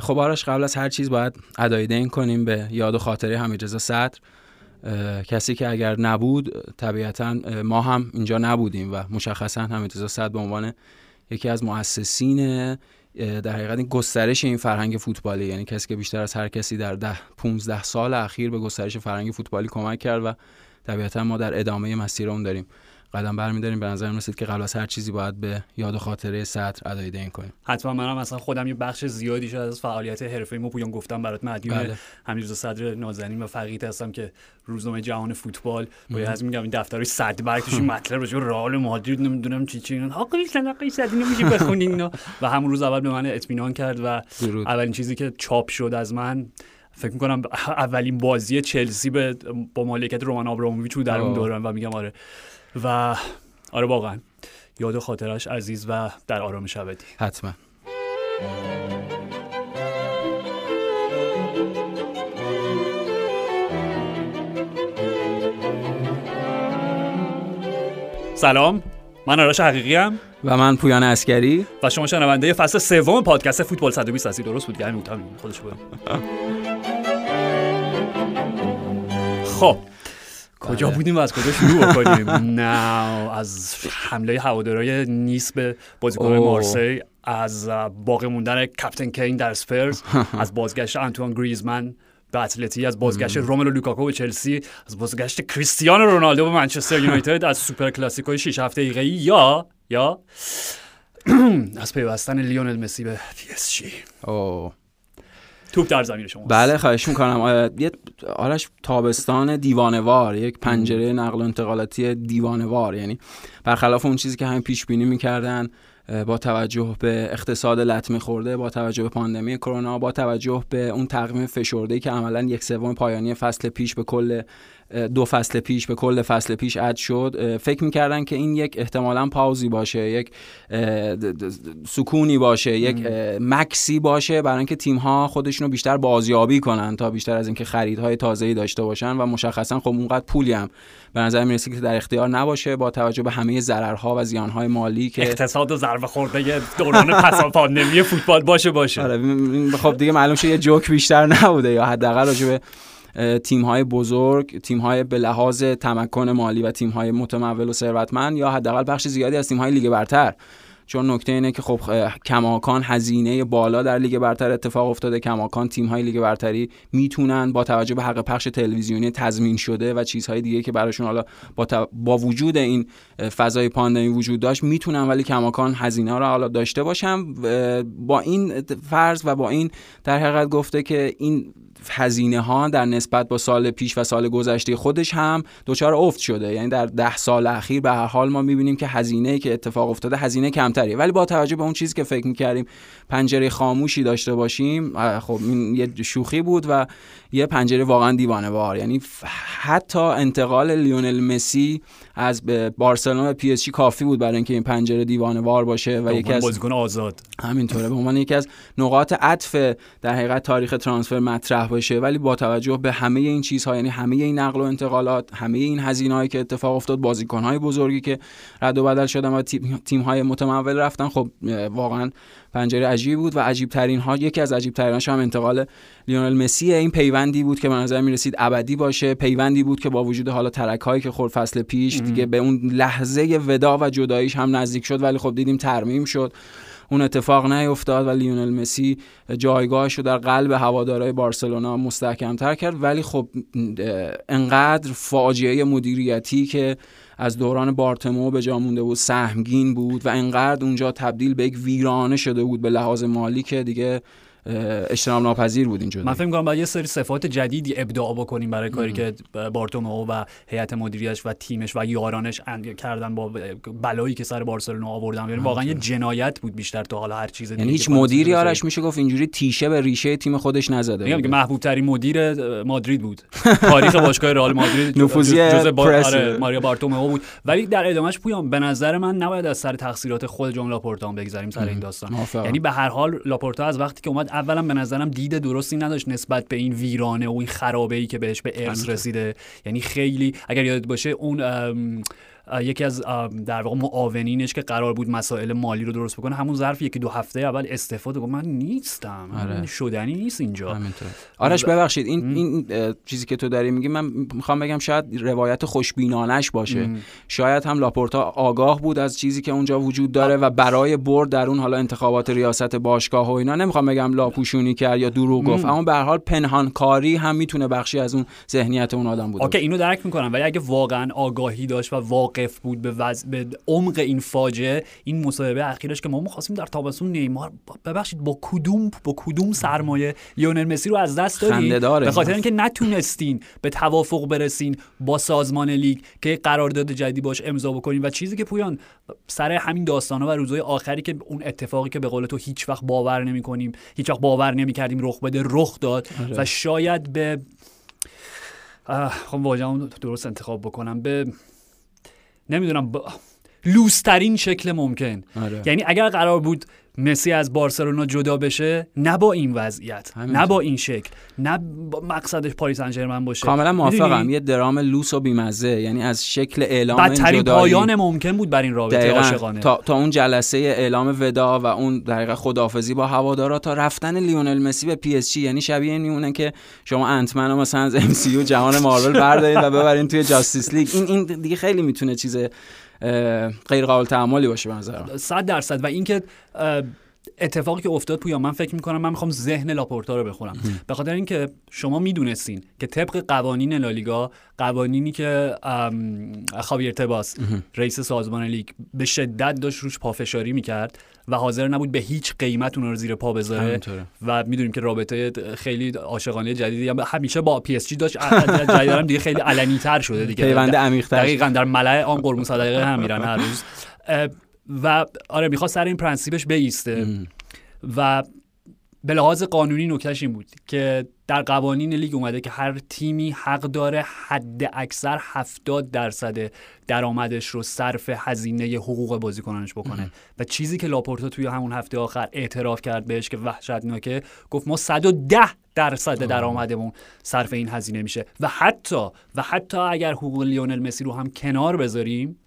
خب آرش قبل از هر چیز باید ادای دین کنیم به یاد و خاطره حمیدرضا صدر. کسی که اگر نبود طبیعتا ما هم اینجا نبودیم و مشخصا حمیدرضا صدر به عنوان یکی از مؤسسین در حقیقت این گسترش این فرهنگ فوتبالی. یعنی کسی که بیشتر از هر کسی در ده 15 سال اخیر به گسترش فرهنگ فوتبالی کمک کرد و طبیعتا ما در ادامه مسیر اون داریم. قدم برمیداریم. به نظر رسید که قبل از هر چیزی باید به یاد و خاطره سطر ادای دین کنیم. حتما. منم مثلا خودم یه بخش زیادی شد از فعالیت حرفه‌ای پویان گفتم برات مدیون بله. حمیدرضا صدر نازنین و فقید هستم که روزنامه جهان فوتبال با از میگم این دفترش صد برگ توش مطلب راجع رئال مادرید نمی‌دونم چی چی اینا. آقا سنقه صد نمیشه بخونین و همون روز اول به من اطمینان کرد و اولین چیزی که چاپ شد از من فکر می‌کنم اولین بازی چلسی به با مالکیت رومان آبراموویچ بود در اون دوران. و میگم آره و آره واقعا. یاد و خاطرش عزیز و در آرامش ابدی حتما. سلام. من آرش حقیقی هم و من پویان اسکری و شما شنونده فصل سوم پادکست فوتبال 120 هستی درست بود گرمی خودش بودم خب. کجا بله. بودیم و از کجا شروع کنیم نه از حمله هوادارهای نیس به بازیکن مارسی از باقی موندن captain کین در سپرز از بازگشت انتوان گریزمن به اتلتی از بازگشت روملو لوکاکو به چلسی از بازگشت کریستیانو رونالدو به منچستر یونایتد از سوپر کلاسیکو 6 هفته ای. یا یا از پیوستن لیونل مسی به پی اس جی. توپ در زمین شما بله خواهش می‌کنم. یه آرش تابستان دیوانوار یک پنجره نقل و انتقالاتی دیوانوار یعنی برخلاف اون چیزی که همین پیش بینی می‌کردن با توجه به اقتصاد لطمه خورده با توجه به پاندمی کرونا با توجه به اون تقویم فشرده که عملا یک سوم پایانی فصل پیش به کل دو فصل پیش به کل فصل پیش اد شد. فکر می‌کردن که این یک احتمالا پاوزی باشه یک سکونی باشه یک مکسی باشه برای اینکه تیم ها خودشون رو بیشتر بازیابی کنن تا بیشتر از اینکه خریدهای تازه‌ای داشته باشن و مشخصا خب اونقدر پولی هم به نظر می‌رسه که در اختیار نباشه با توجه به همه ضررها و زیانهای مالی که اقتصاد و ضربه خورده دوران پس پاندمی فوتبال باشه باشه. آره خب دیگه معلوم شه یه جوک بیشتر نبوده یا حداقل راجع به تیم های بزرگ تیم های به لحاظ تمکن مالی و تیم های متمول و ثروتمند یا حداقل بخش زیادی از تیم های لیگ برتر. چون نکته اینه که خب کماکان هزینه بالا در لیگ برتر اتفاق افتاده. کماکان تیم های لیگ برتری می‌تونن با توجه به حق پخش تلویزیونی تضمین شده و چیزهای دیگه که براشون حالا با, با وجود این فضای پاندمی وجود داشت می‌تونن ولی کماکان هزینه رو حالا داشته باشم با این فرض و با این در حقیقت گفته که این هزینه ها در نسبت با سال پیش و سال گذشته خودش هم دچار افت شده. یعنی در ده سال اخیر به هر حال ما می‌بینیم که هزینه که اتفاق افتاده هزینه ولی با توجه به اون چیزی که فکر می‌کردیم پنجره خاموشی داشته باشیم خب این یه شوخی بود و یه پنجره واقعا دیوانه وار. یعنی حتی انتقال لیونل مسی از بارسلونا به پی اس جی کافی بود برای اینکه این پنجره دیوانه وار باشه و یکی از بازیکن آزاد. همینطوره. به عنوان یکی از نقاط عطف در حقیقت تاریخ transfer مطرح باشه. ولی با توجه به همه این چیزها یعنی همه این نقل و انتقالات همه این هزینه‌هایی که اتفاق افتاد بازیکن‌های بزرگی که رد و بدل شدن و تیم‌های متمول رفتن خب واقعا پنجره عجیبی بود و عجیب ترین ها یکی از عجیب تریناش هم انتقال لیونل مسی این پیوندی بود که به نظر می رسید ابدی باشه. پیوندی بود که با وجود حالا ترک هایی که خورد فصل پیش دیگه به اون لحظه ودا و جداییش هم نزدیک شد ولی خب دیدیم ترمیم شد. اون اتفاق نیفتاد و لیونل مسی جایگاهش رو در قلب هوادارهای بارسلونا مستحکمتر کرد. ولی خب انقدر فاجعه مدیریتی که از دوران بارتمو به جا مونده بود سهمگین بود و انقدر اونجا تبدیل به یک ویرانه شده بود به لحاظ مالی که دیگه اجتناب ناپذیر بود اینجا من فکر می‌کنم باید یه سری صفات جدیدی ابداع بکنیم برای کاری که بارتومئو و هیئت مدیریتش و تیمش و یارانش کردن با بلایی که سر بارسلونا آوردن. یعنی واقعا یه جنایت بود بیشتر تا حالا هر چیز یعنی هیچ مدیری آرش میشه گفت اینجوری تیشه به ریشه تیم خودش نزده. میگم که محبوب ترین مدیر مادرید بود. تاریخ باشگاه رئال مادرید نفوذی آره ماریا بارتومئو بود. ولی در ادامهش پویان به نظر من نباید از سر تقصیرات خود جون لاپورتا بگذاریم سر این داستان. یعنی به هر حال لاپورتا از وقتی که اومد اولا به نظرم دید درستی نداشت نسبت به این ویرانه و این خرابه ای که بهش به ارث رسیده. یعنی خیلی اگر یادت باشه اون یکی از در واقع معاونینش که قرار بود مسائل مالی رو درست بکنه همون ظرف یکی دو هفته اول استفاده گفت من نیستم آره. شدنی نیست اینجا. آرش ببخشید این این چیزی که تو داری میگی من می‌خوام بگم شاید روایت خوشبینانش باشه. شاید هم لاپورتا آگاه بود از چیزی که اونجا وجود داره و برای برد در اون حالا انتخابات ریاست باشگاه و اینا نمی‌خوام بگم لاپوشونی کرد یا دروغ گفت اما به هر حال پنهانکاری هم می‌تونه بخشی از اون ذهنیت اون آدم بود اوکی اینو درک می‌کنم ولی اگه واقعا آگاهی داشت و واقف بود به, وز... به عمق این فاجعه. این مصاحبه اخیرش که ما می‌خواستیم در تابستون نیمار ببخشید با کدوم با کدوم سرمایه لیونل مسی رو از دست دادین به خاطر اینکه نتونستین به توافق برسین با سازمان لیگ که قرارداد جدیدی باش امضا بکنین. و چیزی که پویان سر همین داستانا و روزهای آخری که اون اتفاقی که به قول تو هیچ وقت باور نمی‌کنیم هیچ وقت باور نمی‌کردیم رخ بده رخ داد. آره. و شاید به خب واجه درست انتخاب بکنم. به نمی‌دونم با... لوسترین شکل ممکن آره. یعنی اگر قرار بود مسی از بارسلونا جدا بشه نه با این وضعیت نه با این شکل نه با مقصدش پاریس سن باشه. کاملا موافقم. یه درام لوس و بیمزه یعنی از شکل اعلام بدترین پایان ممکن بود بر این رابطه عاشقانه. تا, تا اون جلسه اعلام وداع و اون دقیقه خدافزی با هوادارا تا رفتن لیونل مسی به پی اس جی یعنی شبیه این میمونه که شما Ant-Man مثلا از MC جهان مارول بردارید و ببرین توی Justice لیگ این این دیگه خیلی می‌تونه چیز غیر قابل تاملی باشه به نظر 100 درصد. و اینکه اتفاقی که افتاد پویا من فکر می‌کنم من می‌خوام ذهن لاپورتا رو بخونم. به خاطر اینکه شما می‌دونستین که طبق قوانین لالیگا قوانینی که خاویر تباس رئیس سازمان لیگ به شدت داشت روش پافشاری می‌کرد و حاضر نبود به هیچ قیمت اون رو زیر پا بذاره. و می‌دونیم که رابطه خیلی عاشقانه جدیدی هم همیشه با پی اس جی داشت جدیدا دیگه خیلی علنی تر شده دیگه. پیوند عمیق دقیقاً در ملأ آن قربون صدقه هم میرن هر روز. و آره می‌خواست سر این پرنسیبش بیسته. و به لحاظ قانونی نکتهش این بود که در قوانین لیگ اومده که هر تیمی حق داره حد اکثر 70 درصد درآمدش رو صرف هزینه حقوق بازیکنانش بکنه. و چیزی که لاپورتا توی همون هفته آخر اعتراف کرد بهش که وحشتناکه گفت ما 110 درصد درآمدمون صرف این هزینه میشه. و حتی و حتی اگر حقوق لیونل مسی رو هم کنار بذاریم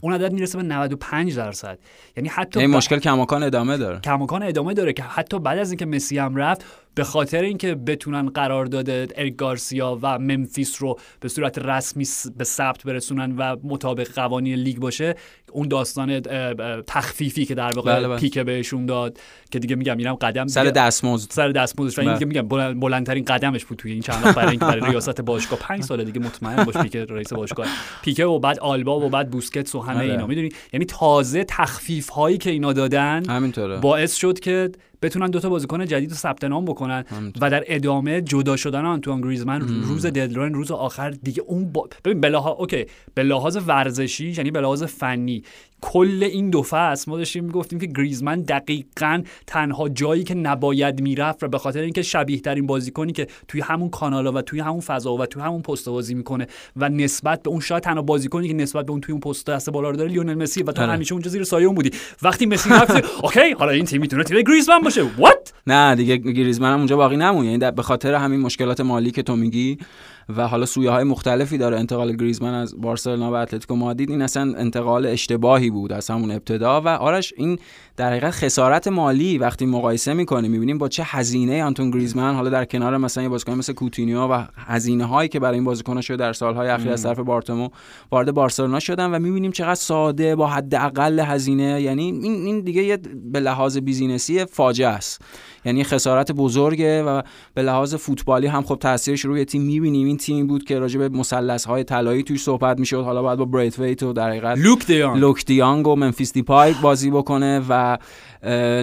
اون عدد می‌رسه به 95 درصد. یعنی حتی این مشکل کماکان ادامه داره. کماکان ادامه داره که حتی بعد از اینکه مسی هم رفت به خاطر اینکه بتونن قرارداد اریک گارسیا و ممفیس رو به صورت رسمی به ثبت برسونن و مطابق قوانین لیگ باشه اون داستان تخفیفی که در واقع بله، بله. پیکه بهشون داد که دیگه میگم مهم‌ترین قدم سر دستمزد. سر دستمزدش. و بله. میگم بلندترین قدمش بود توی این چند وقت برای اینکه برای ریاست باشگاه. 5 سال دیگه مطمئن باش پیکه رئیس باشگاه. پیکه و بعد آلبا و بعد بوسکتس و همه آره. اینا. می‌دونی؟ یعنی تازه تخفیف هایی که اینا دادن همینطوره. باعث شد که بتونن دوتا بازیکن جدید رو ثبت نام بکنن و در ادامه جدا شدن آنتوان گریزمن روز deadline روز آخر دیگه اون با... ببین بلاها okay. به لحاظ ورزشی یعنی به لحاظ فنی. کل این دو فصل ما داشتیم می‌گفتیم که گریزمن دقیقا تنها جایی که نباید می‌رفت و به خاطر اینکه شبیه ترین بازیکنی که توی همون کانالا و توی همون فضا و توی همون پست بازی می‌کنه و نسبت به اون شاید تنها بازیکنی که نسبت به اون توی اون پست دست بالا رو داره لیونل مسی و تو آره. همیشه اونجا زیر سایه اون بودی. وقتی مسی رفت اوکی حالا این تیم می‌تونه تیم گریزمن باشه. وات نه دیگه گریزمن هم اونجا باقی نمون. یعنی به خاطر همین مشکلات مالی که تو میگی و حالا سویه های مختلفی داره. انتقال گریزمن از بارسلونا و اتلتیکو مادرید این اصلا انتقال اشتباهی بود از همون ابتدا و آرش این در حقیقت خسارت مالی وقتی مقایسه می‌کنیم می‌بینیم با چه هزینه آنتوان گریزمن حالا در کنار مثلا یه بازیکن مثل کوتینیو و هزینه هایی که برای این بازیکن شده در سالهای اخیر از طرف بارتومئو وارد بارسلونا شدن و می‌بینیم چقدر ساده با حداقل هزینه. یعنی این این دیگه یه به لحاظ business ی فاجعه است. یعنی خسارت بزرگه و به لحاظ فوتبالی هم خب تاثیرش روی تیم می‌بینیم. این تیمی بود که راجع به مثلث های طلایی توش صحبت می‌شد. حالا بعد با بریتویت و در حقیقت لوک دی‌یونگ لوک دی‌یونگ و ممفیس دیپای بازی بکنه و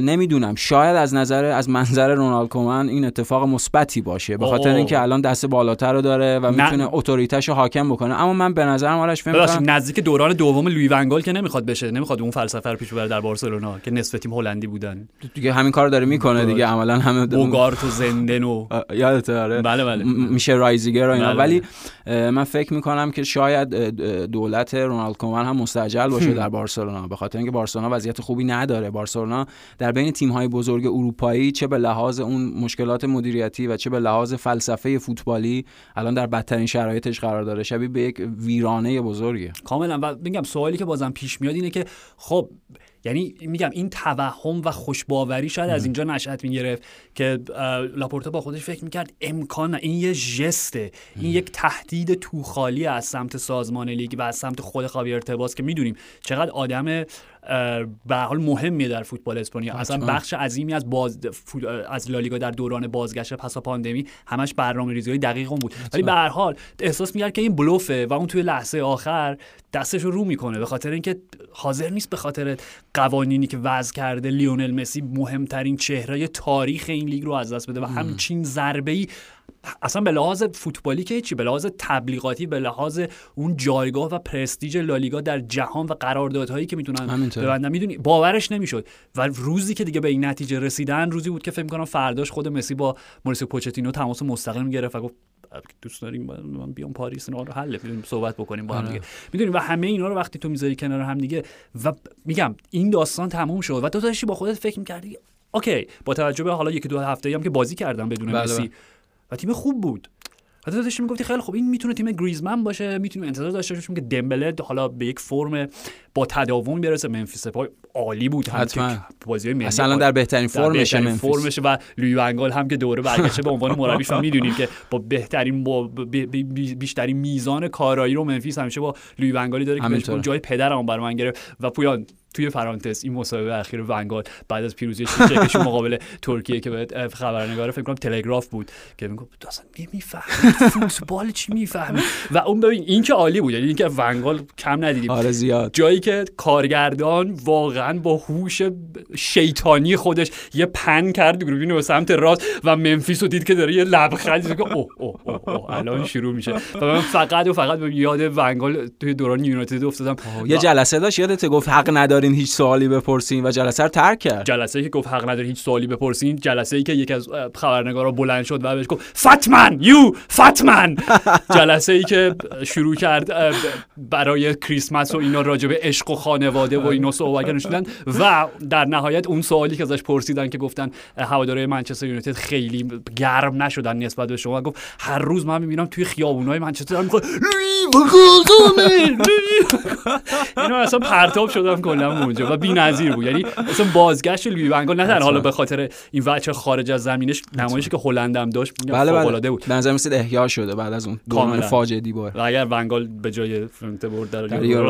نمی‌دونم شاید از نظر از منظر رونالد کومن این اتفاق مثبتی باشه. به خاطر اینکه الان دست بالاتر رو داره و می‌تونه authority ش رو حاکم بکنه. اما من به نظرم آرش فکر نزدیک دوران دوم لویی ون‌خال که نمی‌خواد بشه. نمی‌خواد اون فلسفه رو پیش ببره در بارسلونا که نصف تیم هلندی بودن. دیگه همین کار داره می‌کنه دیگه. که عملا همه بوگارت و زندن و یادت آره. بله بله. میشه رایزیگر و اینا. بله ولی من فکر می‌کنم که شاید دولت رونالد کومن هم مستعجل باشه در بارسلونا. به خاطر اینکه بارسلونا وضعیت خوبی نداره. بارسلونا در بین تیم های بزرگ اروپایی چه به لحاظ اون مشکلات مدیریتی و چه به لحاظ فلسفه فوتبالی الان در بدترین شرایطش قرار داره. شبیه به یک ویرانه بزرگه کاملا. و میگم سوالی که بازم پیش میاد اینه که خب یعنی میگم این توهم و خوشباوری شاید از اینجا نشأت می‌گرفت که لاپورتا با خودش فکر می‌کرد امکان این یه ژسته این یک تهدید توخالی از سمت سازمان لیگ و از سمت خود خاوی ارتباس که می‌دونیم چقدر آدم به حال مهمیه در فوتبال اسپانیا. اصلا بخش عظیمی از باز از لالیگا در دوران بازگشت پس پاندمی همش برنامه ریزی دقیق اون بود. ولی به هر حال احساس می‌کرد که این بلوفه و اون توی لحظه آخر دستش رو رو می‌کنه به خاطر اینکه حاضر نیست به خاطر قوانینی که وضع کرده لیونل مسی مهمترین چهره تاریخ این لیگ رو از دست بده و همچین ضربه ای اصلا به لحاظ فوتبالی که چی به لحاظ تبلیغاتی به لحاظ اون جایگاه و پرستیژ لالیگا در جهان و قراردادهایی که می‌تونن ببندن. می‌دونی باورش نمی‌شد. و روزی که دیگه به این نتیجه رسیدن روزی بود که فکر کنم فرداش خود مسی با موریسیو پوچتینو تماس مستقیم گرفت و گفت دوست داریم من بیام پاریس اینا رو حل صحبت بکنیم با هم دیگه. می‌دونی و همه اینا رو وقتی تو می‌ذاری کنار هم دیگه و میگم این داستان تموم شد و تو داشتی با خودت فکر می‌کردی okay. با توجه به حالا یکی دو هفته هم که بازی کردم بدون بله مسی. و تیم خوب بود. و تو داشتی می‌گفتی خیلی خوب. این می‌تونه تیم گریزمن باشه می‌تونیم انتظار داشته باشیم که دمبله حالا به یک فرم با تداوم برسه. ممفیس دیپای عالی بود. حتما. بازی اصلا در بهترین فرمش فرمش و لویی ون‌خال هم که دوره برگشته به عنوان مربیش می‌دونیم که با بهترین با بیشترین میزان کارایی رو منفیس همیشه با لوی ونگالی داره که جای پدرم برای من گرفت. و پویان توی فرانتز این مسابقه اخیر ونگال بعد از پیروزی چکشون مقابل ترکیه که به خبرنگار فکر کنم تلگراف بود که می‌گفت اصلا می‌فهمی فوتبال چی می‌فهمی؟ و اون ببین این که عالی بود یعنی اینکه ونگال کم ندیدیم. آره زیاد. جایی که کارگردان واقعا با هوش شیطانی خودش یه پن کرد گروبین به سمت راست و منفیس رو دید که داره یه لبخندی که اوه اوه اوه الان شروع میشه. و من فقط و فقط به یاد ونگال توی دوران یونایتد افتادم. یه جلسه داشت یادت گفت حق ندارین هیچ سوالی بپرسین و جلسه رو ترک کرد؟ جلسه ای که گفت حق ندارین هیچ سوالی بپرسین جلسه ای که یکی از خبرنگارا بلند شد و بهش گفت فاتمن یو فاتمن. جلسه ای که شروع کرد برای کریسمس و اینا راجع به عشق و خانواده و اینا صحبت کردن و در نهایت اون سوالی که ازش پرسیدن که گفتن هواداره منچستر یونایتد خیلی گرم نشدن نسبت به شما. گفت هر روز من می‌بینم توی خیابونای منچستر میگه اینا اصلا پرتاب شدم کلا. اونجا و بی‌نظیر بود. یعنی اصلا بازگشت لوی ونگال نه تنها حالا به خاطر این وجه خارج از زمینش نمایشی که هلندم داشت بله بله. بود. به نظر احیا شده بعد از اون دوران فاجعه دیوار و اگر ونگال به جای فرانت برد در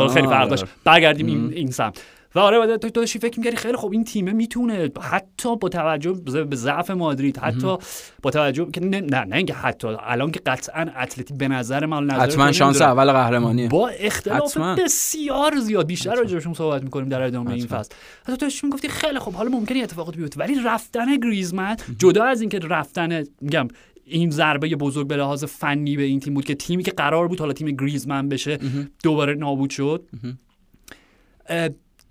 خیلی فرق داشت. برگردیم این این سمت. و آره تو داشتی فکر می‌کردی خیلی خوب این تیمه می‌تونه حتی با توجه به ضعف مادرید حتی با توجه که نه نه, اینکه حتی الان که قطعا اتلتی به نظر من نظر حتما شانس اول قهرمانی. با اختلاف بسیار زیاد بیشتر راجعشون صحبت می‌کنیم در ادامه این فصل. حتی تو داشتی می‌گفتی خیلی خوب حالا ممکنه اتفاقات بیفته ولی رفتن گریزمن جدا از اینکه رفتن میگم این ضربه بزرگ به لحاظ فنی به این تیم بود که تیمی که قرار بود حالا تیم گریزمن بشه دوباره نابود شد.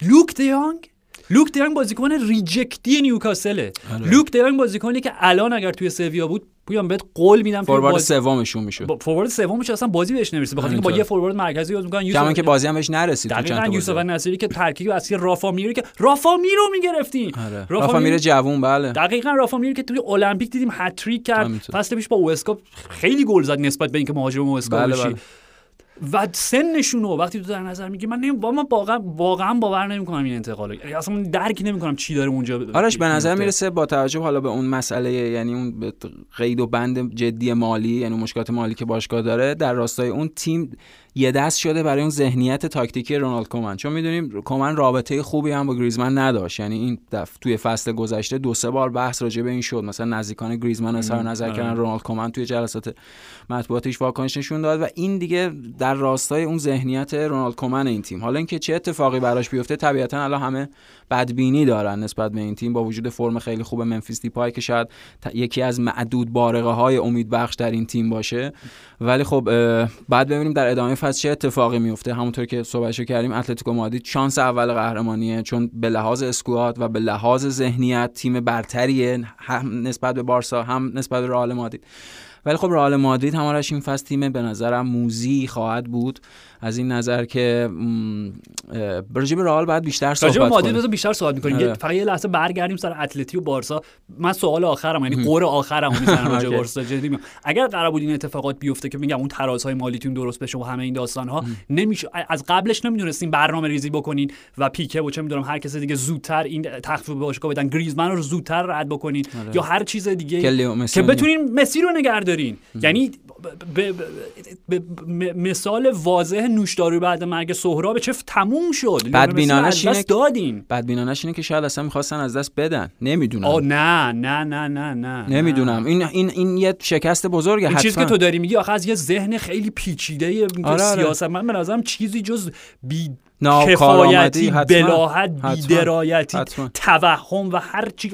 لوک دی‌یونگ لوک دی‌یونگ بازیکن reject ی نیوکاسله. آره. لوک دی‌یونگ بازیکنی که الان اگر توی سویا بود پویان بهت قول میدم فوروارد باز... سومشون میشه فوروارد سومش اصلا بازی بهش نمی‌رسه. بخاطر اینکه با یه فوروارد مرکزی یوز می‌کنن یوسف که بازی هم بهش نرسید دقیقاً یوسف نصیری که ترکیب اصلی رافا میری که رافا میرو می‌گرفتی آره. رافا میره جوون بله. دقیقاً رافا میری که توی المپیک دیدیم هتریک کرد. فصل پیش با اوسکا خیلی گل زد نسبت به اینکه مهاجم اوسکا بله بله. و سنشون رو وقتی تو در نظر میگی من نمی... من واقعا واقعا باور نمی‌کنم این انتقال یعنی اصلا درک نمی‌کنم چی داره اونجا آرش به نظر می‌رسه با توجه حالا به اون مسئله یعنی اون قید و بند جدی مالی یعنی مشکلات مالی که باشگاه داره در راستای اون تیم یه دست شده برای اون ذهنیت تاکتیکی رونالد کومن چون می‌دونیم کومن رابطه خوبی هم با گریزمن نداشت. یعنی این دف... توی فصل گذشته دو سه بار بحث راجع به این شد. مثلا نزدیکان گریزمن اظهار نظر آره. کردن رونالد کومن توی جلسات مطبوعاتش واکنش نشون داد و این دیگه در راستای اون ذهنیت رونالد کومن این تیم. حالا اینکه چه اتفاقی براش بیفته طبیعتا الان همه بدبینی دارن نسبت به این تیم با وجود فرم خیلی خوب منفیس دیپای که شاید یکی از معدود بارقه های امید بخش در این تیم باشه. ولی خب بعد ببینیم در ادامه فصل چه اتفاقی میفته؟ همونطور که صحبتشو کردیم اتلتیکو مادرید شانس اول قهرمانیه چون به لحاظ اسکواد و به لحاظ ذهنیت تیم برتریه هم نسبت به بارسا هم نسبت به رئال مادرید. ولی خب رئال مادرید همارش این فصل تیم به نظرم موزی خواهد بود. از این نظر که راجع به رئال باید بیشتر صحبت کنیم. مادرید بیشتر صحبت می‌کنیم. آره. فقط یه لحظه برگردیم سر اتلتی و بارسا. من سوال آخرم یعنی قور آخرم می‌زنم راجع بارسا. جدی اگر قرار بود این اتفاقات بیفته که میگم اون ترازهای مالیتون درست بشه و همه این داستان ها نمیشه. از قبلش نمی‌دونستیم برنامه ریزی بکنین و پیکه و چه می‌دونم هر کس دیگه زودتر این تخفیف به باشگاه بدن. گریزمن رو زودتر رد بکنین. آره. یا هر چیز دیگه که بتونین مسی رو نگهدارین. یعنی مثال واضح نوشدارو بعد مرگ سهراب چه تموم شد. بدبینانش اینه دادین بدبینانش اینه که شاید اصلا می‌خواستن از دست بدن. نمی‌دونم. آه نه نه نه نه نه نمی‌دونم. این این این یه شکست بزرگه این چیزی که تو داری میگی آخه از یه ذهن خیلی پیچیده آره آره. سیاست من به نظرم چیزی جز بی کفایتی بلاحت بیدرایتی توهم و هر چی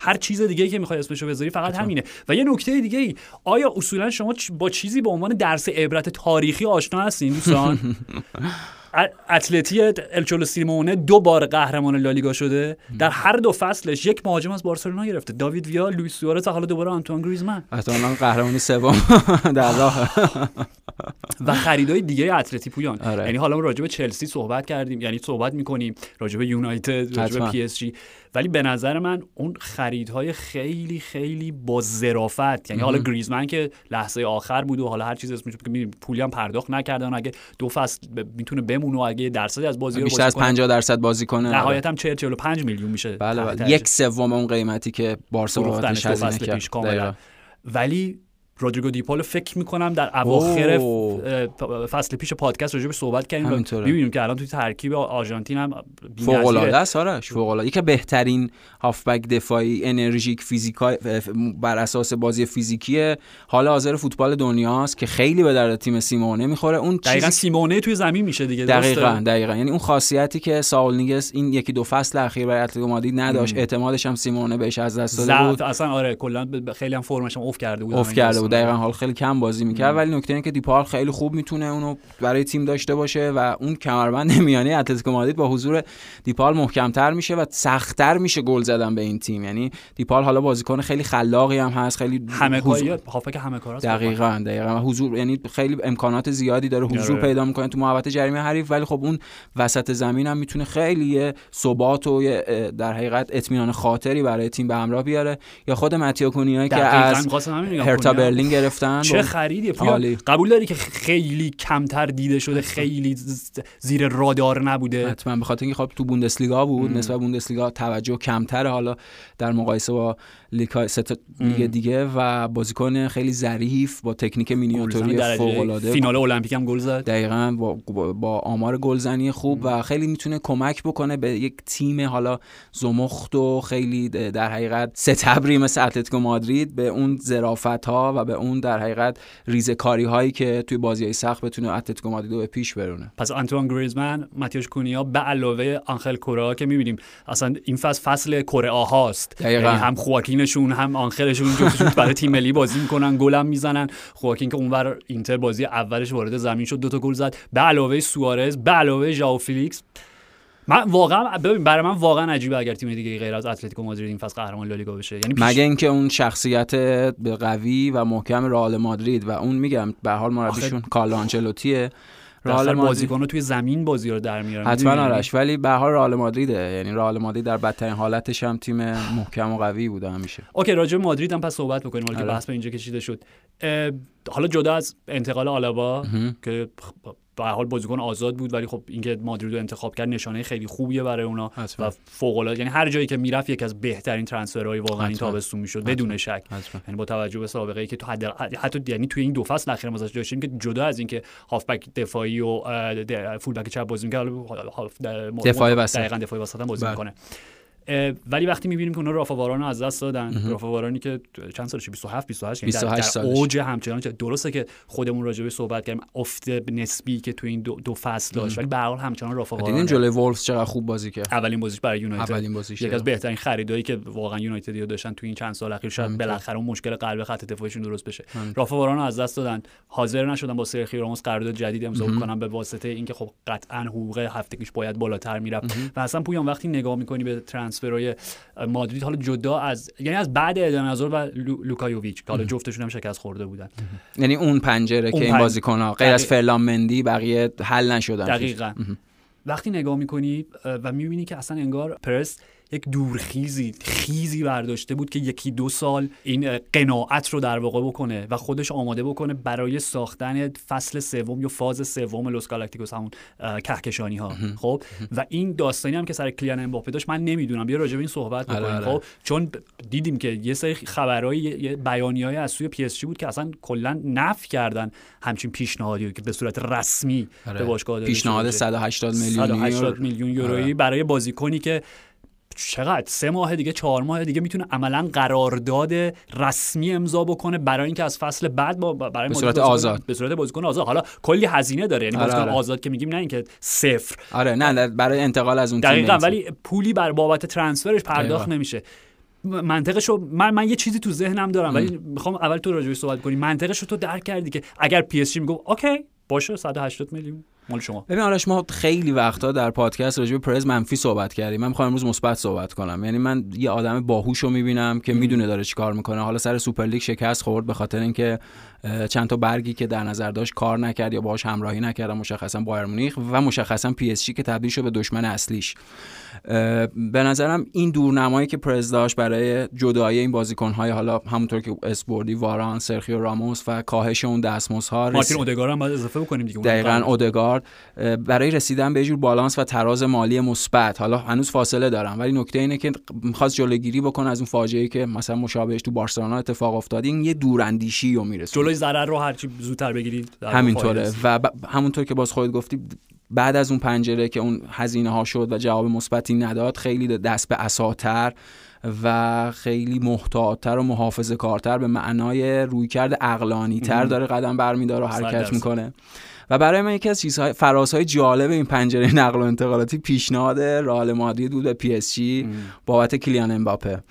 هر چیز دیگه که می‌خوای اسمشو بذاری فقط همینه. و یه نکته دیگه ای آیا اصولا شما با چیزی به عنوان درس عبرت تاریخی آشنا هستین دوستان؟ اتلتی ال چولو سیمئونه دو بار قهرمان لالیگا شده. در هر دو فصلش یک مهاجم از بارسلونا گرفته. داوید ویا لوئیس سوارز حالا دوباره آنتوان گریزمن احتمالاً قهرمانی سوم در راه. و خریدای دیگه اتلتی پویان. آره. یعنی حالا راجع به چلسی صحبت کردیم یعنی صحبت می‌کنیم راجع به یونایتد راجع به پی اس جی. ولی به نظر من اون خریدهای خیلی خیلی با ظرافت یعنی حالا گریزمن که لحظه آخر بود و حالا هر چیز اسمش پولی هم پرداخت نکردن اگه دو فصل می‌تونه بمونه و اگه درصدی از بازی رو بیشتر از 50 درصد بازی کنه نهایت هم 40 45 میلیون میشه. بله بله یک سوم اون قیمتی که بارسا بابتش هزینه کرد. ولی رودریگو دیپالو فکر می‌کنم در اواخر فصل پیش پادکست راجع به صحبت کردیم. ببینیم که الان توی ترکیب آرژانتین هم فوق العاده است آرش. فوق العاده یکی بهترین هافبک دفاعی انرژیک فیزیکا بر اساس بازی فیزیکی حال حاضر فوتبال دنیاست که خیلی به درد تیم سیمونه می‌خوره. اون دقیقاً سیمونه توی زمین میشه دیگه دقیقاً دقیقاً. یعنی اون خاصیتی که ساول نیگس این یکی دو فصل اخیر برای اتلتیکو مادرید نداشت. اعتمادش هم سیمونه بهش از دست داده بود. اصلا آره کلا خیلی هم فرمش هم اوف کرده بود. اوف کرده بود. دقیقا حال خیلی کم بازی می‌کرد ولی نکته اینه که دیپال خیلی خوب می‌تونه اونو برای تیم داشته باشه و اون کمربند میانی اتلتیکو مادرید با حضور دیپال محکمتر میشه و سختتر میشه گل زدن به این تیم. یعنی دیپال حالا بازیکن خیلی خلاقی هم هست خیلی همه کاری هافک همه کاراست. دقیقاً دقیقاً. حضور یعنی خیلی امکانات زیادی داره حضور آره. پیدا می‌کنه تو محوطه جریمه حریف ولی خب اون وسط زمین هم می‌تونه خیلی ثبات و در حقیقت اطمینان خاطری برای تیم به همراه بیاره. یا خود ماتیو کونیایی که از هرتا برلین گرفتن؟ چه خریدی؟ قبول داری که خیلی کمتر دیده شده خیلی زیر رادار نبوده؟ حتما به خاطر اینکه خب تو بوندسلیگا بود نسبت بوندسلیگا توجه کمتر حالا در مقایسه با لیگ لیگ دیگه و بازیکن خیلی ظریف با تکنیک مینیاتوری فوق العاده فینال المپیک هم گل زد. دقیقاً با, با آمار گلزنی خوب و خیلی می‌تونه کمک بکنه به یک تیم حالا زمخت و خیلی در حقیقت ستبری مثل اتلتیکو مادرید به اون ظرافت ها و به اون در حقیقت ریزکاری هایی که توی بازی های سخت بتونه اتلتیکو مادرید به پیش برونه. پس آنتوان گریزمن ماتئوس کونیا به علاوه آنخل کوره‌آ که می‌بینیم اصلا این فصل فصل کوره‌آ هاست. یعنی هم خواکینشون هم آنخلشون جفتشون برای تیم ملی بازی می‌کنن گلم می‌زنن. خواکین که اونور اینتر بازی اولش وارد زمین شد دو تا گل زد. به علاوه سوارز به علاوه ژائو فیلیکس. من واقعا برای من واقعا عجیبه اگر تیم دیگه غیر از اتلتیکو مادرید این فصل قهرمان لالیگا بشه. یعنی پیش... مگه اینکه اون شخصیت قوی و محکم رئال مادرید و اون میگم به حال مربیشون کارلو آنچلوتیه. رئال بازیکن توی زمین بازی رو در میاره حتما آرش ولی به حال رئال مادریده. یعنی رئال مادرید در بدترین حالتش هم تیم محکم و قوی بوده همیشه. اوکی راجع به مادرید هم پس صحبت بکنیم که آره. بحث به اینجا کشیده شد. حالا جدا از انتقال آلابا که به حال بازیکن آزاد بود ولی خب اینکه مادرید رو انتخاب کرد نشانه خیلی خوبیه برای اونا و فوق العاده یعنی هر جایی که می‌رفت یک از بهترین ترانسفرهای واقعا این تابستون می‌شد بدون شک. یعنی با توجه به سابقه ای که تو حد حتی یعنی توی این دو فصل اخیر ازش داشتیم که جدا از اینکه هافبک دفاعی و فول بک چپ بازی می‌کرد دفاعی وسط. دقیقاً دفاعی وسط هم بازی بله. می‌کنه. ولی وقتی می‌بینیم که اونا رافا از دست دادن رافا که چند سالشه؟ 27 28 یعنی 28 در, در اوج همچنان درسته که خودمون راجع به صحبت کردیم افت نسبی که تو این دو, دو فصل داشت ولی به هر حال همچنان رافا واران جلوی وولفز چقدر خوب بازی کرد؟ اولین بازیش برای یونایتد. اولین بازیش یکی از بهترین خریدایی که واقعا یونایتد داشتن تو این چند سال اخیر شاید بالاخره اون مشکل قلب خط دفاعشون درست بشه. رافا واران از دست دادن. حاضر نشدن با سرخیو راموس قرارداد جدید امضا کنن به واسطه اینکه خب قطعا حقوق هفتگیش باید بالاتر می‌رفت. و اصلا پویان وقتی نگاه می‌کنی به ترانسفرهای مادرید. حالا جدا از یعنی از بعد ادن و لوکا یوویچ که حالا جفتشون هم شکست خورده بودن. یعنی اون پنجره که این بازیکن‌ها غیر از فرلاند مندی بقیه حل نشدن. دقیقاً. وقتی نگاه می‌کنی و می‌بینی که اصلا انگار پرز یک دورخیزی خیزی برداشته بود که یکی دو سال این قناعت رو در واقع بکنه و خودش آماده بکنه برای ساختن فصل سوم یا فاز سوم لوس گالاکتیکوس همون کهکشانی ها خب؟ و این داستانی هم که سر کیلیان امباپه داشت من نمی‌دونم. بیا راجع به این صحبت آره، بکنیم. آره. خب؟ چون دیدیم که یه سری خبرهای بیانیه‌ای از سوی پی اس جی بود که اصلا کلا نفی کردن همچین پیشنهادی که به صورت رسمی آره. به باشگاه پیشنهاد 180 میلیون 180 میلیون یورویی برای بازیکنی که چقدر؟ سه ماه دیگه چهار ماه دیگه می‌تونه عملا قرارداد رسمی امضا بکنه برای اینکه از فصل بعد با برای به صورت آزاد. به صورت بازیکن آزاد. حالا کلی هزینه داره یعنی آره آره. آزاد که میگیم نه اینکه صفر. آره نه برای انتقال از اون دقیقاً ولی پولی بر بابت transfer ش پرداخت نمیشه. منطقش رو من من یه چیزی تو ذهنم دارم ولی می‌خوام اول تو راجعش صحبت کنی منطقش رو تو درک کردی که اگر پی اس جی میگه okay باشه 180 میلیون. مال شما. ببین آرش ما خیلی وقتا در پادکست راجع به پرز منفی صحبت کردیم من می‌خوام امروز مثبت صحبت کنم. یعنی من یه آدم باهوش رو می‌بینم که می‌دونه داره چیکار می‌کنه. حالا سر سوپر لیگ شکست خورد به خاطر اینکه چند تا برگی که در نظر داشت کار نکرد یا باهاش همراهی نکرد مشخصا بایرن مونیخ و مشخصا پی اس که تبدیل شد به دشمن اصلیش. به نظرم این دورنمایی که پرز داشت برای جدایی این بازیکن‌های حالا همونطور که اسم بردی واران سرخیو راموس و کاهش اون دستمزدها مارتین اودگارد هم باید اضافه بکنیم دیگه. دقیقاً اودگارد برای رسیدن به جور بالانس و تراز مالی مثبت. حالا هنوز فاصله دارم ولی نکته اینه که می‌خواست جلوگیری بکنه از اون فاجعه که مثلا مشابهش تو بارسلونا اتفاق افتاد. این یه دوراندیشی رو می‌رسه جلوی ضرر رو هرچی زودتر بگیرید همینطوره. و ب... همونطور که باز خودت گفتی بعد از اون پنجره که اون هزینه ها شد و جواب مثبتی نداد خیلی دست به اساتر و خیلی محتاطتر و محافظه کارتر به معنای رویکرد اقلانی تر داره قدم برمیداره و حرکت می‌کنه. و برای من یکی از چیزهای فرازهای جالب این پنجره نقل و انتقالاتی پیشنهاد رئال مادرید بود به پی اس جی بابت کیلیان امباپه.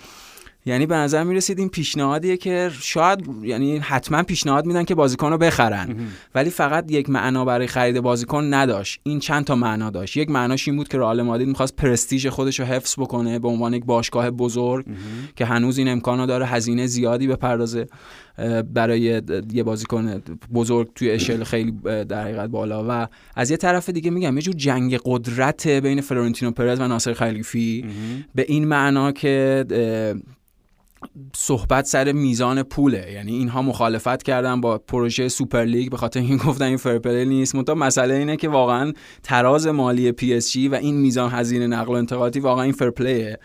یعنی به نظر می رسید این پیشنهادیه که شاید یعنی حتما پیشنهاد میدن که بازیکن رو بخرن. ولی فقط یک معنا برای خرید بازیکن نداشت. این چند تا معنا داشت. یک معناش این بود که رئال مادرید می‌خواست پرستیژ خودش رو حفظ بکنه به عنوان یک باشگاه بزرگ که هنوز این امکانو داره هزینه زیادی بپردازه برای یه بازیکن بزرگ توی اشل خیلی در حقیقت بالا. و از یه طرف دیگه میگم یه جور جنگ قدرت بین فلورنتینو پرز و ناصر الخلیفی به این معنا که صحبت سر میزان پوله. یعنی اینها مخالفت کردن با پروژه سوپر لیگ به خاطر این گفتن این fair play نیست. منتها مسئله اینه که واقعا تراز مالی پی اس جی و این میزان هزینه نقل و انتقالاتی واقعا این fair play ه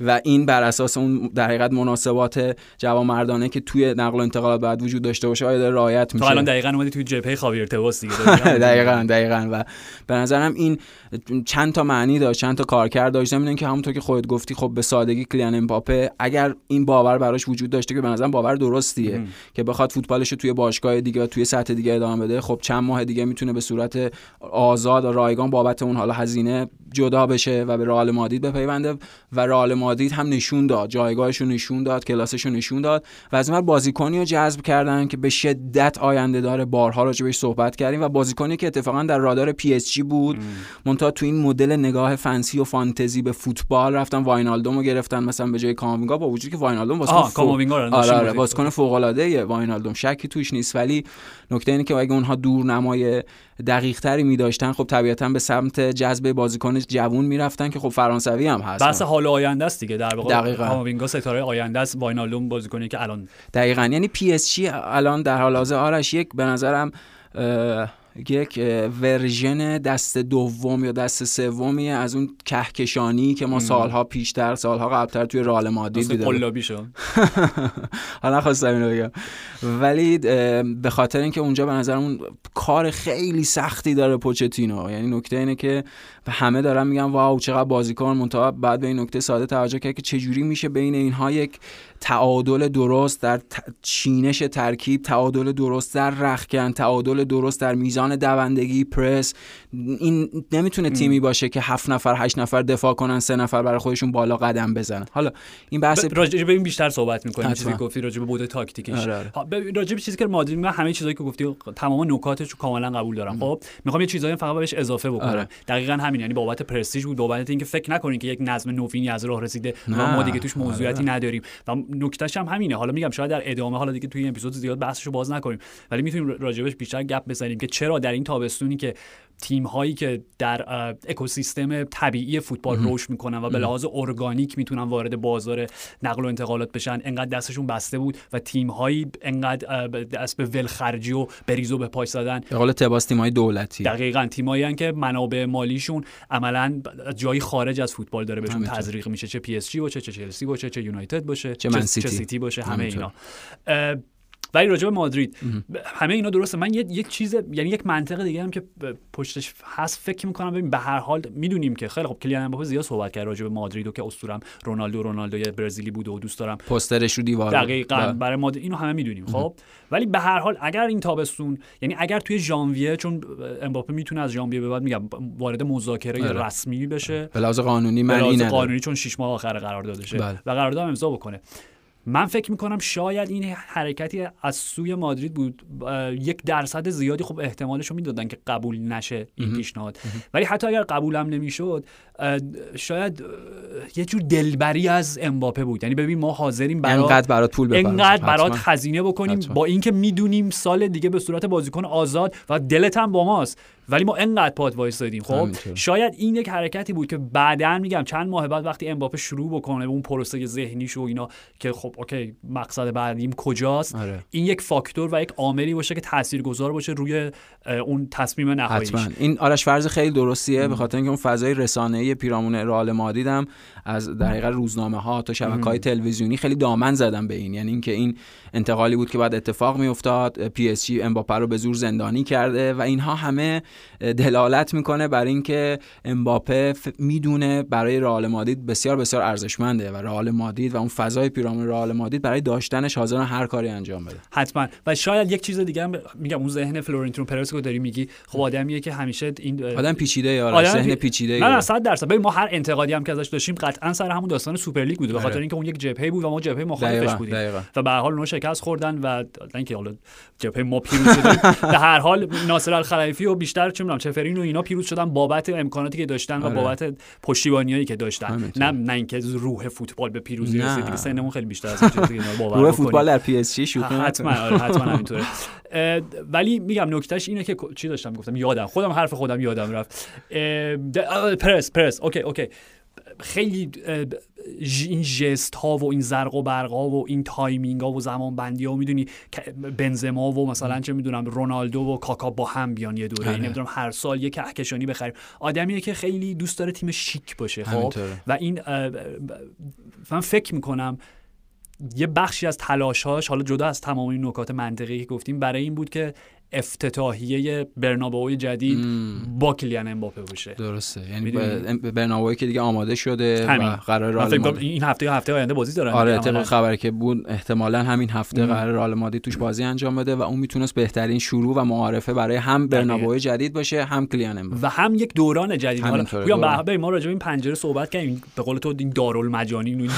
و این بر اساس اون در حقیقت مناسبات جوامردانه که توی نقل و انتقالات باید وجود داشته باشه آیا داره رعایت میشه؟ تو الان دقیقاً اومدی توی جبهه خاویر تباس دیگه دقیقاً دقیقاً. و به نظرم این چند تا معنی داشت چند تا کارکرد داشت. زمین که همونطور که خودت گفتی خب به سادگی کلیان امباپه اگر این باور براش وجود داشته که به نظرم باور درستیه که بخواد فوتبالش توی باشگاه دیگه توی سطح دیگه ادامه بده خب چند ماه دیگه می‌تونه به صورت آزاد و رایگان بابت اون حالا هزینه جدا بشه و به رئال مادرید بپیونده و رئال مادرید هم نشون داد جایگاهش رو نشون داد کلاسش رو نشون داد و از اون بازیکنی رو جذب کردن که به شدت آینده داره بارها راجع صحبت کردیم و بازیکنی که اتفاقا در رادار پی اس جی بود. منتها تو این مدل نگاه fancy و فانتزی به فوتبال رفتن واینالدوم رو گرفتن مثلا به جای کاماوینگا با وجودی که واینالدوم بازیکن. آره آره بازیکن فوق العاده واینالدوم شکی توش نیست. ولی نکته اینه که اگه اونها دور نمای دقیق تری می داشتن خب طبیعتا به سمت جذب بازیکن جوون می‌رفتن که خب فرانسوی هم هست. بحث حال آینده است دیگه. در واقع کاماوینگا ستاره آینده است. واینالدوم بازیکنی که الان دقیقا. یعنی پی اس جی الان در حال حاضر آرش یک به نظرم یک version دست دوم یا دست سومی از اون کهکشانی که ما سالها پیشتر سالها قبلتر توی رئال مادرید دیدیم قلابی شد حالا خواستم اینو بگم. ولی به خاطر اینکه اونجا به نظرمون کار خیلی سختی داره پوچتینو. یعنی نکته اینه که همه دارن میگن واو چقدر بازیکن. منتها بعد به این نکته ساده توجه کرد که چجوری میشه بین اینها یک تعادل درست در چینش ترکیب تعادل درست در رخکن تعادل درست در میزان دوندگی پرس. این نمی‌تونه تیمی باشه که هفت نفر هشت نفر دفاع کنن سه نفر برای خودشون بالا قدم بزنن. حالا این بحث راجع به این بیشتر صحبت می‌کنیم چیزی گفتی راجع به بود تاکتیکش. آره آره. راجع به چیزی که مادرید من همه چیزایی که گفتی تمام نکاتش رو کاملا قبول دارم. خب می‌خوام یه چیزایی فقط بهش اضافه بکنم. آره. دقیقا همین یعنی بابت پرستیژ بود بابت اینکه فکر نکنین که یک نظم نوینی از راه رسیده و ما دیگه توش موضوعیتی آره. نداریم. و نکتهش هم همینه. حالا میگم شاید در ادامه حالا دیگه توی این اپیزود زیاد بحثشو باز نکنیم ولی می‌تونیم راجبش بیشتر گپ بزنیم که چرا در این تابستونی که تیم هایی که در اکوسیستم طبیعی فوتبال رشد می‌کنن و به لحاظ ارگانیک می‌تونن وارد بازار نقل و انتقالات بشن انقدر دستشون بسته بود و تیم هایی انقدر دست به ولخرجی و بریز و بپاش زدن. به قول تباس تیم های دولتی. دقیقاً. تیمایی که منابع مالیشون عملا جایی خارج از فوتبال داره بهشون تزریق میشه. چه پی اس جی باشه چه چلسی باشه چه یونایتد باشه چه, چه, سیتی. باشه همه اینا. ولی راجع به مادرید همه اینا درسته. من یک چیز یعنی یک منطق دیگه هم که پشتش هست فکر می‌کنم. ببین به هر حال می‌دونیم که خیلی خب کلیان امباپه زیاد صحبت کرد راجع به مادرید و که اسطورم رونالدو رونالدو یه برزیلی بود و دوست دارم. پوسترش رو دیوار دقیقاً بله. برای مادرید اینو همه می‌دونیم. خب؟ ولی به هر حال اگر این تابستون یعنی اگر توی ژانویه چون امباپه می‌تونه از ژانویه به بعد میگم وارد مذاکره آره. رسمی بشه. به لحاظ قانونی من قانونی چون 6 ماه آخر قرار داده بله. و قرارداد امضا بکنه. من فکر می‌کنم شاید این حرکتی از سوی مادرید بود یک درصد زیادی خب احتمالش رو می‌دادن که قبول نشه این پیشنهاد. ولی حتی اگر قبولم نمی‌شد شاید یه جور دلبری از امباپه بود. یعنی ببین ما حاضریم برات انقدر برات پول انقدر برات خزینه بکنیم با اینکه می‌دونیم سال دیگه به صورت بازیکن آزاد و دلت هم با ماست. ولی ما انقدر پات وایسادیم خب؟ شاید این یک حرکتی بود که بعدا میگم چند ماه بعد وقتی امباپه شروع بکنه اون پروسه ذهنیش و اینا که خب okay مقصد بعدیم کجاست؟ آره. این یک فاکتور و یک عاملی باشه که تاثیرگذار باشه روی اون تصمیم نهاییش این آرش فرض خیلی درستیه به خاطر اینکه اون فضای رسانه‌ای پیرامون رئال مادرید هم از در روزنامه ها تا شبکه های تلویزیونی خیلی دامن زدن به این. یعنی اینکه این انتقالی بود که بعد اتفاق میافتاد پی اس جی امباپه رو به زور زندانی کرده و اینها همه دلالت می‌کنه بر اینکه امباپه می‌دونه برای رئال مادرید بسیار بسیار ارزشمنده و رئال مادرید و اون فضای پیرامون رئال مادرید برای داشتنش حاضر هر کاری انجام بده. حتما. و شاید یک چیز دیگه هم میگم اون ذهن فلورنتینو پرز رو داری میگی خب آدمیه که همیشه این آدم پیچیده یا ذهن پیچیده نه 100 درصد ما هر انتقادی هم که ازش داشتیم قطعا سر همون داستان سوپر لیگ بوده به خاطر آره. اینکه اون یک جبهه بود و ما جبهه مخالفش بودیم. و به هر حال اونها شکست خوردن و اینکه حالا جبهه ما پیروز شدیم به هر حال ناصر الخلایفی و بیشتر چه می‌دونم چفرین و اینا پیروز شدن بابت امکاناتی که داشتن و آره. بابت پشتیبانیایی که داشتن. نه نه اینکه روح فوتبال به پیروزی رسید دیگه سنمون خیلی بیشتر از روح فوتبال در پی اس جی حتما آره حتما همینطوره. ولی میگم نکتهش اینه که چی داشتم گفتم؟ یادم. خودم حرف خودم یادم رفت. پرز پرز. okay okay. خیلی این ژست ها و این زرق و برق ها و این timing ها و زمان بندی ها می‌دونی بنزما و مثلا چه می‌دونم رونالدو و کاکا با هم بیان یه دوره. آره. نمی‌دونم هر سال یه کهکشانی بخریم. آدمیه که خیلی دوست داره تیم شیک باشه خب؟ و این من فکر می‌کنم یه بخشی از تلاشاش حالا جدا از تمام این نکات منطقی که گفتیم برای این بود که افتتاحیه برنابئو جدید با کلیان امباپه باشه. درسته. یعنی برنابئو که دیگه آماده شده و قرار رئال این هفته هفته آینده بازی دارن آره طبق خبری که بود احتمالا همین هفته قرار رئال مادرید توش بازی انجام بده و اون می‌تونست بهترین شروع و معارفه برای هم برنابئو جدید باشه هم کلیان امباپه. و هم یک دوران جدید. حالا به ما راجع به این پنجره صحبت کردیم. به قول تو این دارالمجانین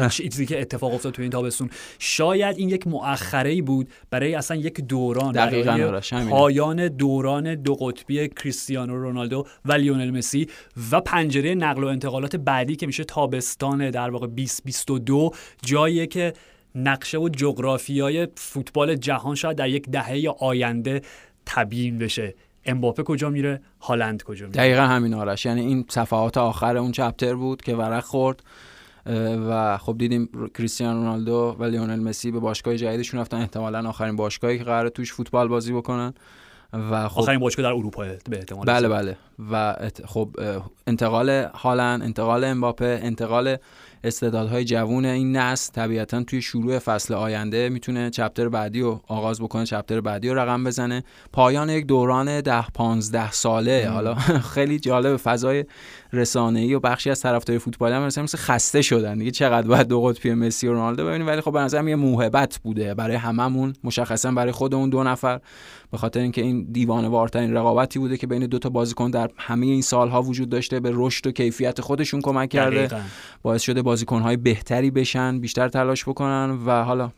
و چیزی که اتفاق افتاد تو این تابستون. شاید این یک مؤخره ای بود برای اصلا یک دوران دقیقاً پایان دوران دو قطبی کریستیانو رونالدو و لیونل مسی و پنجره نقل و انتقالات بعدی که میشه تابستان در واقع 2022 جایی که نقشه و جغرافیای فوتبال جهان شاید در یک دهه آینده تبیین بشه. امباپه کجا میره؟ هالند کجا میره؟ دقیقا همین آرش. یعنی این صفحات آخر اون چپتر بود که ورق خورد. و خب دیدیم کریستیانو رونالدو و لیونل مسی به باشگاه جدیدشون رفتن. احتمالا آخرین باشگاهی که قرار توش فوتبال بازی بکنن. و خب آخرین باشگاه در اروپا به احتمال بله بله. و خب انتقال هالند انتقال امباپه انتقال استعدادهای جوون این نسل طبیعتا توی شروع فصل آینده می‌تونه چپتر بعدی رو آغاز بکنه چپتر بعدی رو رقم بزنه. پایان یک دوران ده 15 ساله. حالا خیلی جالب فضای رسانه‌ای و بخشی از طرفدار فوتبال هم مثلا مثل خسته شدن. دیگه چقدر باید دو قطبی مسی و رونالدو ببینیم. ولی خب به نظرم یه موهبت بوده برای هممون مشخصا برای خودمون دو نفر. به خاطر اینکه این دیوانه وارترین رقابتی بوده که بین دو تا بازیکن در همه این سالها وجود داشته به رشد و کیفیت خودشون کمک کرده. باعث شده بازیکن‌های بهتری بشن بیشتر تلاش بکنن و حالا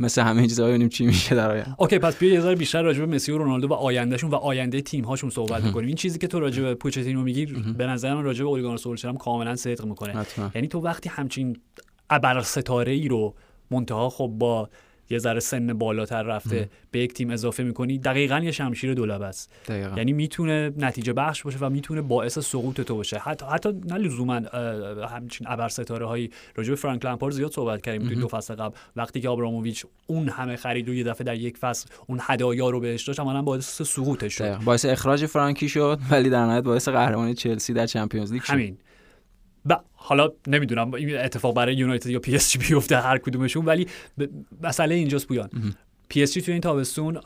مثل همه چیزا ببینیم چی میشه در آینده. اوکی پس بیا یه ذره بیشتر راجع به مسی و رونالدو و آیندهشون و آینده تیم هاشون صحبت می‌کنیم این چیزی که تو راجع به پوچتینو میگی به نظر من راجع به اولیگانو سولشر هم کاملا صدق می‌کنه. یعنی تو وقتی همچین ابر ستاره ای رو منتها خب با یه ذره سن بالاتر رفته به یک تیم اضافه می‌کنی دقیقا یه شمشیر دولب است یعنی می‌تونه نتیجه بخش باشه و می‌تونه باعث سقوط تو باشه. حتی حتی نه لزوما همچین ابر ستاره هایی راجع به فرانک لامپارد زیاد صحبت کردیم توی دو فصل قبل. وقتی که آبراموویچ اون همه خرید و یه دفعه در یک فصل اون هدایا رو بهش داشت اما باعث سقوطش شد. باعث اخراج فرانکی شد ولی در نهایت باعث قهرمانی چلسی در Champions League شد. همین. حالا نمی‌دونم این اتفاق برای یونایتد یا پی اس جی بیفته هر کدومشون ولی. مسئله اینجاست پویان. پی اس جی توی این تابستون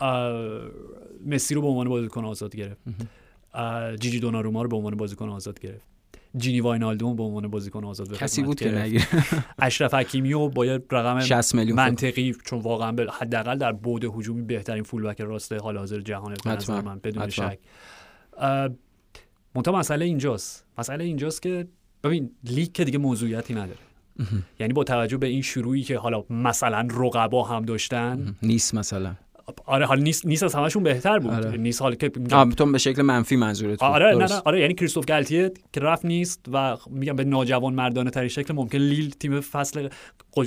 مسی رو به عنوان بازیکن آزاد گرفت. جیجی دوناروما رو به عنوان بازیکن آزاد گرفت. جینی واینالدوم به عنوان بازیکن آزاد کسی بود که نگیره اشرف حکیمی و با رقم 60 میلیون منطقی چون واقعا به حداقل در بود هجومی بهترین فولبک راست حال حاضر جهان به نظر من بدون شک. منتها مسئله اینجاست. مسئله اینجاست که ببین لیگ که دیگه موضوعیتی نداره. یعنی با توجه به این شروعی که حالا مثلا رقبا هم داشتن. نیست مثلا. آره حال نیست نیست از همشون بهتر بود. آره. نیست حال که تو به شکل منفی منظورت آره نه نه. آره یعنی کریستوف گالتیه که رفت نیست و میگم به ناجوان مردانه تری شکل ممکن لیل تیم فصل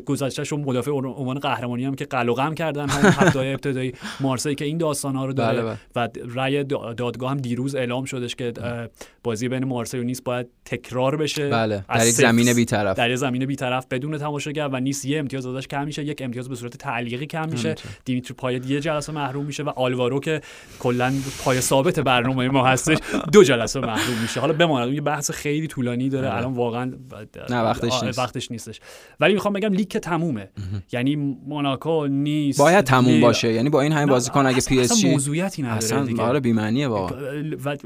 گذشتهشون مدافع عنوان قهرمانی هم که قلقم کردن هم هفته ابتدایی. مارسی که این داستان ها رو داره بله، بله. و رأی دادگاه هم دیروز اعلام شدش که بازی بین مارسی و نیس باید تکرار بشه. بله در زمین بی‌طرف. در زمین بی‌طرف بدون تماشاگر و نیس یه امتیاز ازش کم میشه یک امتیاز به صورت تعلیقی کم میشه. دیمیتری پایت یه جلسه محروم میشه و آلوارو که کلا پای ثابت برنامه ما هستش دو جلسه محروم میشه. حالا بماند یه بحث خیلی طولانی داره. آره. الان واقعا نه وقتش نیست. وقتش نیستش. ولی می‌خوام بگم لیگ تمومه. یعنی موناکو نیست باید تموم باشه. یعنی با این همه بازیکن اگه پی اس جی موضوعیتی نداره دیگه. آره بی معنیه واقعا و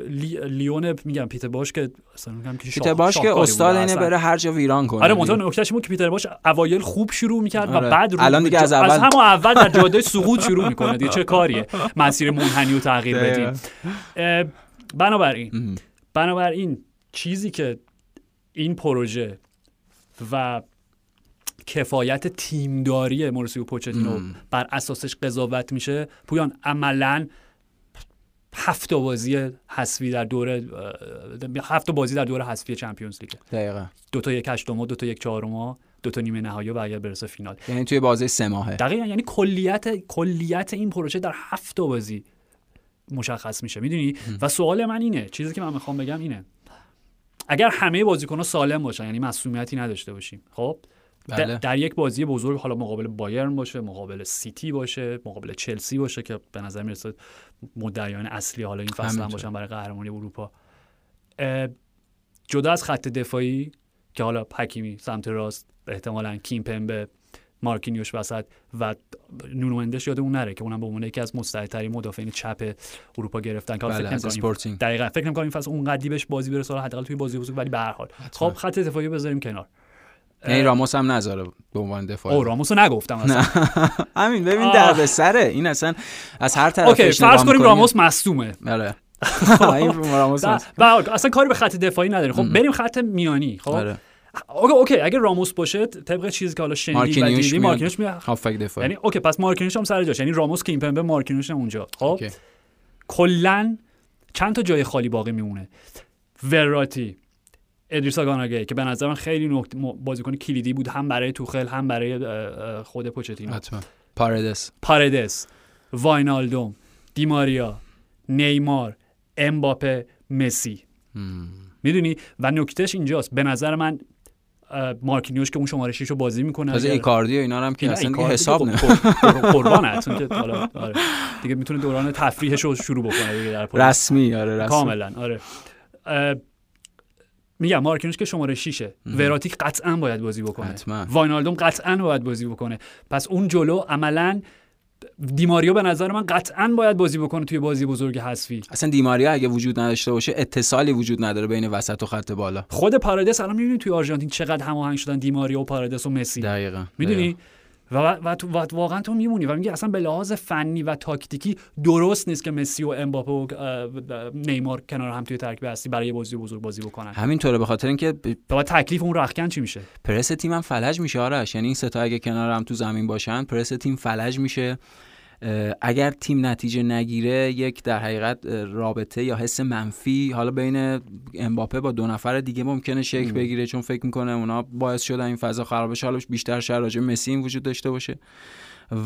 لیون میگم پیتر باش که اصلا میگم که پیتر باش که استاد اینه بره هر جا ویران کنه آره مثلا نکتهش که پیتر باش اوایل خوب شروع می‌کرد و آره. بعد الان دیگه از اول از همون اول در جاده سقوط شروع می‌کنه دیگه. چه کاریه؟ مسیر منحنی رو تغییر بدیم بنابراین بنابراین چیزی که این پروژه و کفایت تیمداری مورسیو پوچتینو بر اساسش قضاوت میشه. پویان عملا هفت بازی حذفی در دوره هفت بازی در دوره حذفی چمپیونز لیگ. دقیقاً. دو تا یک هشتم دو تا یک چهارم دو تا نیمه نهایی و اگر برسه فینال. یعنی توی بازی سه ماهه. دقیقاً یعنی کلیت کلیت این پروژه در هفت بازی مشخص میشه. می‌دونی؟ و سوال من اینه چیزی که من می‌خوام بگم اینه. اگر همه بازیکن‌ها سالم باشن یعنی مسئولیتی نداشته باشیم خب؟ بله. در یک بازی بزرگ حالا مقابل بایرن باشه مقابل سیتی باشه مقابل چلسی باشه که به نظر می‌رسه مدعیان اصلی حالا این فصل هم باشن برای قهرمانی اروپا. جدا از خط دفاعی که حالا حکیمی سمت راست احتمالا کیمپمبه مارکینیوش وسط و نونو اندش یاد اون نره که اونم به عنوان یکی از مستعدترین مدافعین چپ اروپا گرفتن. که بله فکر دقیقاً فکر نمی‌کنم این فصل اون قدی بهش بازی برسه حداقل توی بازی بزرگ ولی به هر حال. خب خط دفاعی بذاریم کنار. یعنی راموس هم نذاره به عنوان دفاع. او راموس رو نگفتم اصلا. همین ببین در سره. این اصلا از هر طرف اوکی فرض کنیم راموس مصدومه. آره اصلا کاری به خط دفاعی نداره خب بریم خط میانی خب؟ آره. okay okay اگه راموس باشه طبق چیزی که حالا شنیدی و دیدی مارکینوش میاد. هافبک دفاع. یعنی okay پس مارکینوش هم سر جاش. یعنی راموس که به مارکینوش هم اونجا. خب؟ کلا چند تا جای خالی باقی میمونه؟ وراتی ادریسا گانا گی که به نظر من خیلی نکت بازیکن کلیدی بود هم برای توخل هم برای خود پوچتینو. حتما. پاردس پاردس واینالدوم دیماریا نیمار امباپه مسی. می‌دونی؟ و نکتهش اینجاست. به نظر من مارکینیوش که اون شماره 6 رو بازی می‌کنه از ایکاردی و اینا هم که اصلا دیگه حساب نه. قربان که حالا آره. دیگه می‌تونه دوران تفریحش رو شروع بکنه دیگه در رسمی آره رسمی. کاملا آره. میگم مارکینوس که شماره 6 وراتی قطعا باید بازی بکنه. حتما. واینالدوم قطعا باید بازی بکنه. پس اون جلو عملا دیماریو به نظر من قطعا باید بازی بکنه توی بازی بزرگ حذفی. اصلا دیماریا اگه وجود نداشته باشه اتصالی وجود نداره بین وسط و خط بالا. خود پارادیس الان می‌بینی توی آرژانتین چقدر هماهنگ شدن دیماریا و پارادیس و مسی. دقیقاً. می‌دونی؟ و, و, و, واقعا تو میمونی و میگی اصلا به لحاظ فنی و تاکتیکی درست نیست که مسی و امباپه و نیمار کنار هم توی ترکیب هستی برای بازی بزرگ بازی بکنن. همینطوره به خاطر اینکه و تکلیف اون رخکن چی میشه؟ پرس تیم هم فلج میشه آرش. یعنی این ستا اگه کنار هم تو زمین باشن پرس تیم فلج میشه. اگر تیم نتیجه نگیره یک در حقیقت رابطه یا حس منفی حالا بین امباپه با دو نفر دیگه ممکنه شکل بگیره چون فکر می‌کنه اونا باعث شدن این فضا خراب بشه. حالا بیشتر شر مسی این وجود داشته باشه.